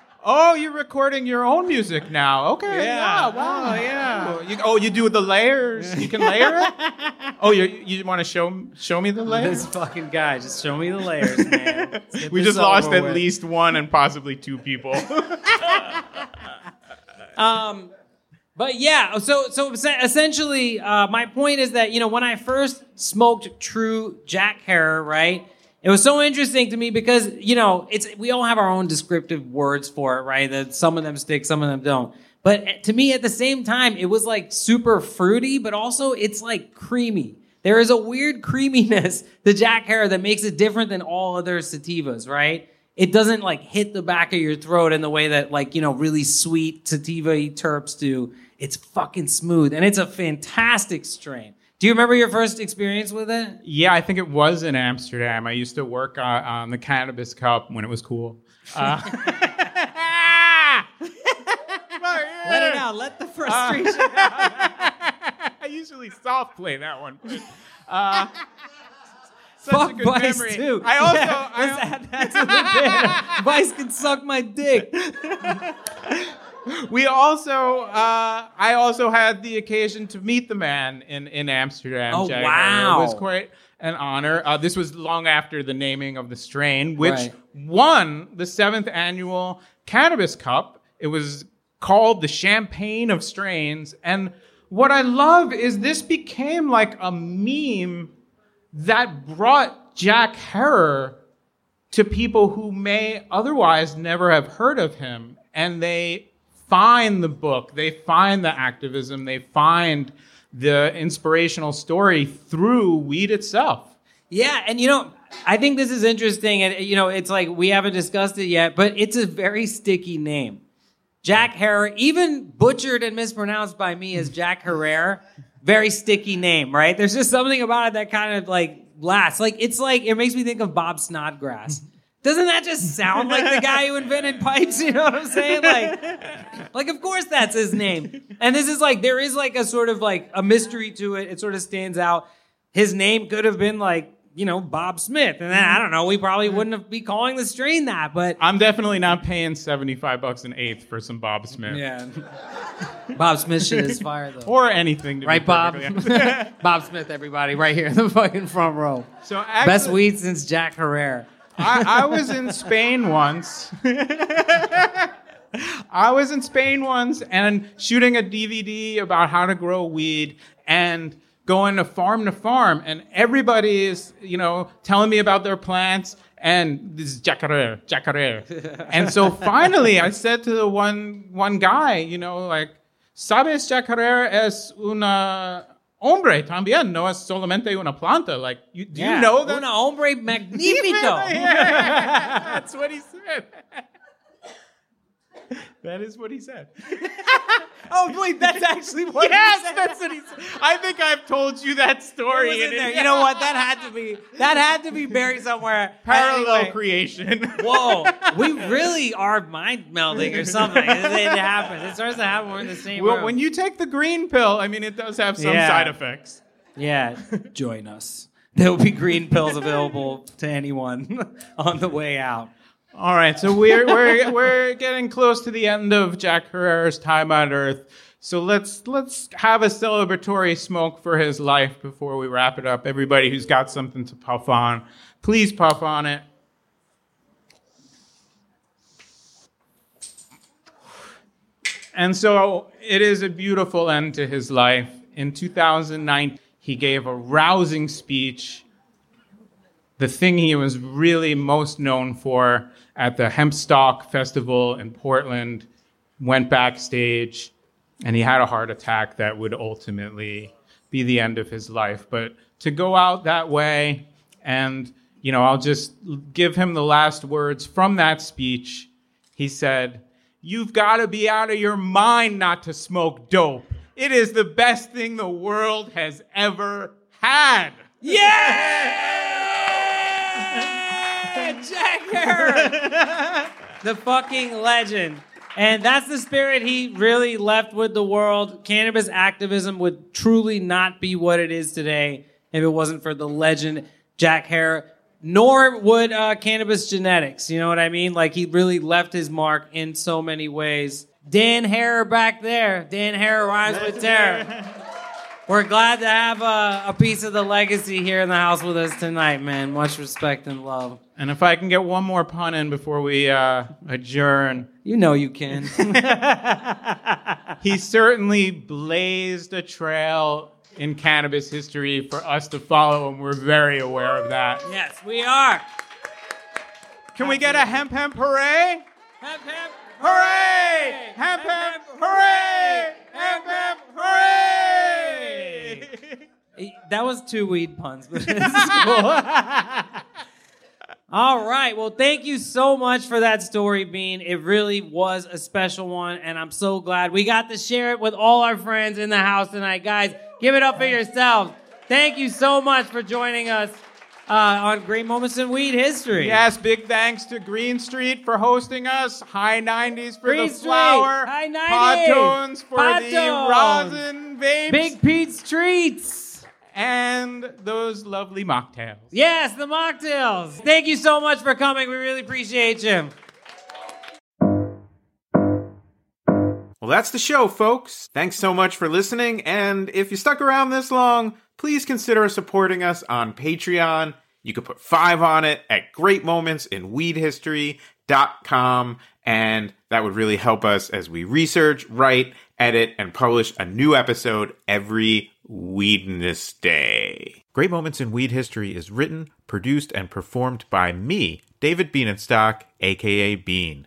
(laughs) Oh, you're recording your own music now. Okay. Yeah. Yeah. wow. Oh, yeah. You, oh, you do the layers. You can layer it. (laughs) Oh, you you want to show show me the layers? this fucking guy, just show me the layers, man. (laughs) We just lost at with. least one and possibly two people. (laughs) Um, but yeah, so so essentially, uh, my point is that you know when I first smoked true Jack Herer, right? It was so interesting to me because you know it's we all have our own descriptive words for it, right? That some of them stick, some of them don't. But eh, to me, at the same time, it was like super fruity, but also it's like creamy. There is a weird creaminess (laughs) to Jack Herer that makes it different than all other sativas, right? It doesn't like hit the back of your throat in the way that like, you know, really sweet sativa terps do. It's fucking smooth and it's a fantastic strain. Do you remember your first experience with it? yeah, I think it was in Amsterdam. I used to work uh, on the Cannabis Cup when it was cool. Uh, (laughs) Let it out. Let the frustration (laughs) I usually soft play that one. (laughs) Uh, such a Fuck good Vice memory. too. I also, Yeah, I let's al- add that to the bit. Vice can suck my dick. We also, uh, I also had the occasion to meet the man in, in Amsterdam. Oh, Jack. wow. It was quite an honor. Uh, this was long after the naming of the strain, which Right. won the seventh annual Cannabis Cup. It was called the Champagne of Strains. And what I love is this became like a meme that brought Jack Herer to people who may otherwise never have heard of him. And they find the book, they find the activism, they find the inspirational story through weed itself. Yeah, and you know, I think this is interesting, and you know, it's like we haven't discussed it yet, but it's a very sticky name. Jack Herrera, even butchered and mispronounced by me as Jack Herrera, very sticky name, right? There's just something about it that kind of like lasts. Like it's like it makes me think of Bob Snodgrass. Doesn't that just sound like the guy who invented pipes? (laughs) You know what I'm saying? Like, like of course that's his name. And this is like there is like a sort of like a mystery to it. It sort of stands out. His name could have been like you know Bob Smith, and then I don't know. We probably wouldn't have be calling the strain that, but I'm definitely not paying 75 bucks an eighth for some Bob Smith. yeah. Bob Smith shit is fire though. Or anything. To be Right, Bob? (laughs) Bob Smith, everybody, right here in the fucking front row. so actually, Best weed since Jack Herrera. I, I was in Spain once. I was in Spain once and shooting a DVD about how to grow weed and going to farm to farm and everybody is, you know, telling me about their plants and this is jacaré, jacaré. and so finally I said to the one one guy, you know, like, ¿Sabes jacaré es una hombre también, no es solamente una planta? Like, you, do you know that? Una hombre (laughs) magnifico. (laughs) That's what he said. That is what he said. (laughs) Oh wait, that's actually what. yes, he said. that's what he said. I think I've told you that It story. was in and it- You know what? That had to be. That had to be buried somewhere. Parallel Anyway. creation. (laughs) Whoa, we really are mind melding or something. It, it (laughs) happens. It starts to happen when we're in the same well, room. when you take the green pill, I mean, it does have some Yeah. side effects. yeah, join us. There will be green pills available to anyone on the way out. All right, so we're we're we're getting close to the end of Jack Herrera's time on Earth. So let's let's have a celebratory smoke for his life before we wrap it up. Everybody who's got something to puff on, please puff on it. And so it is a beautiful end to his life. In 2009, he gave a rousing speech the thing he was really most known for at the Hempstock Festival in Portland, went backstage, and he had a heart attack that would ultimately be the end of his life. But to go out that way, and you know, I'll just give him the last words from that speech. He said, You've got to be out of your mind not to smoke dope. It is the best thing the world has ever had. Yeah! (laughs) Jack Herer! (laughs) the fucking legend. And that's the spirit he really left with the world. Cannabis activism would truly not be what it is today if it wasn't for the legend Jack Herer. Nor would uh, cannabis genetics. You know what I mean? Like he really left his mark in so many ways. Dan Herer back there. Dan Herer rhymes with terror. (laughs) We're glad to have a, a piece of the legacy here in the house with us tonight, man. Much respect and love. And if I can get one more pun in before we uh, adjourn, You know you can. (laughs) he certainly blazed a trail in cannabis history for us to follow, and we're very aware of that. yes, we are. Can we get a hemp hemp hooray? Hemp, hemp, Hooray! Hemp hemp hooray! Hemp hemp hooray! That was two weed puns, but (laughs) this is cool. (laughs) All right. Well, thank you so much for that story, Bean. It really was a special one, and I'm so glad we got to share it with all our friends in the house tonight. Guys, give it up for yourselves. Thank you so much for joining us uh, on Great Moments in Weed History. yes, big thanks to Green Street for hosting us. High 90s for Green the Street, flower. High 90s. Podtones for Pod the tones. rosin vapes. Big Pete's Treats. and those lovely mocktails. Yes, the mocktails. Thank you so much for coming. We really appreciate you. Well, that's the show, folks. Thanks so much for listening. And if you stuck around this long, please consider supporting us on Patreon. You can put five on it at greatmomentsinweedhistory.com. And that would really help us as we research, write, edit, and publish a new episode every Weednesday. Great Moments in Weed History is written, produced, and performed by me, David Bienenstock, aka Bean.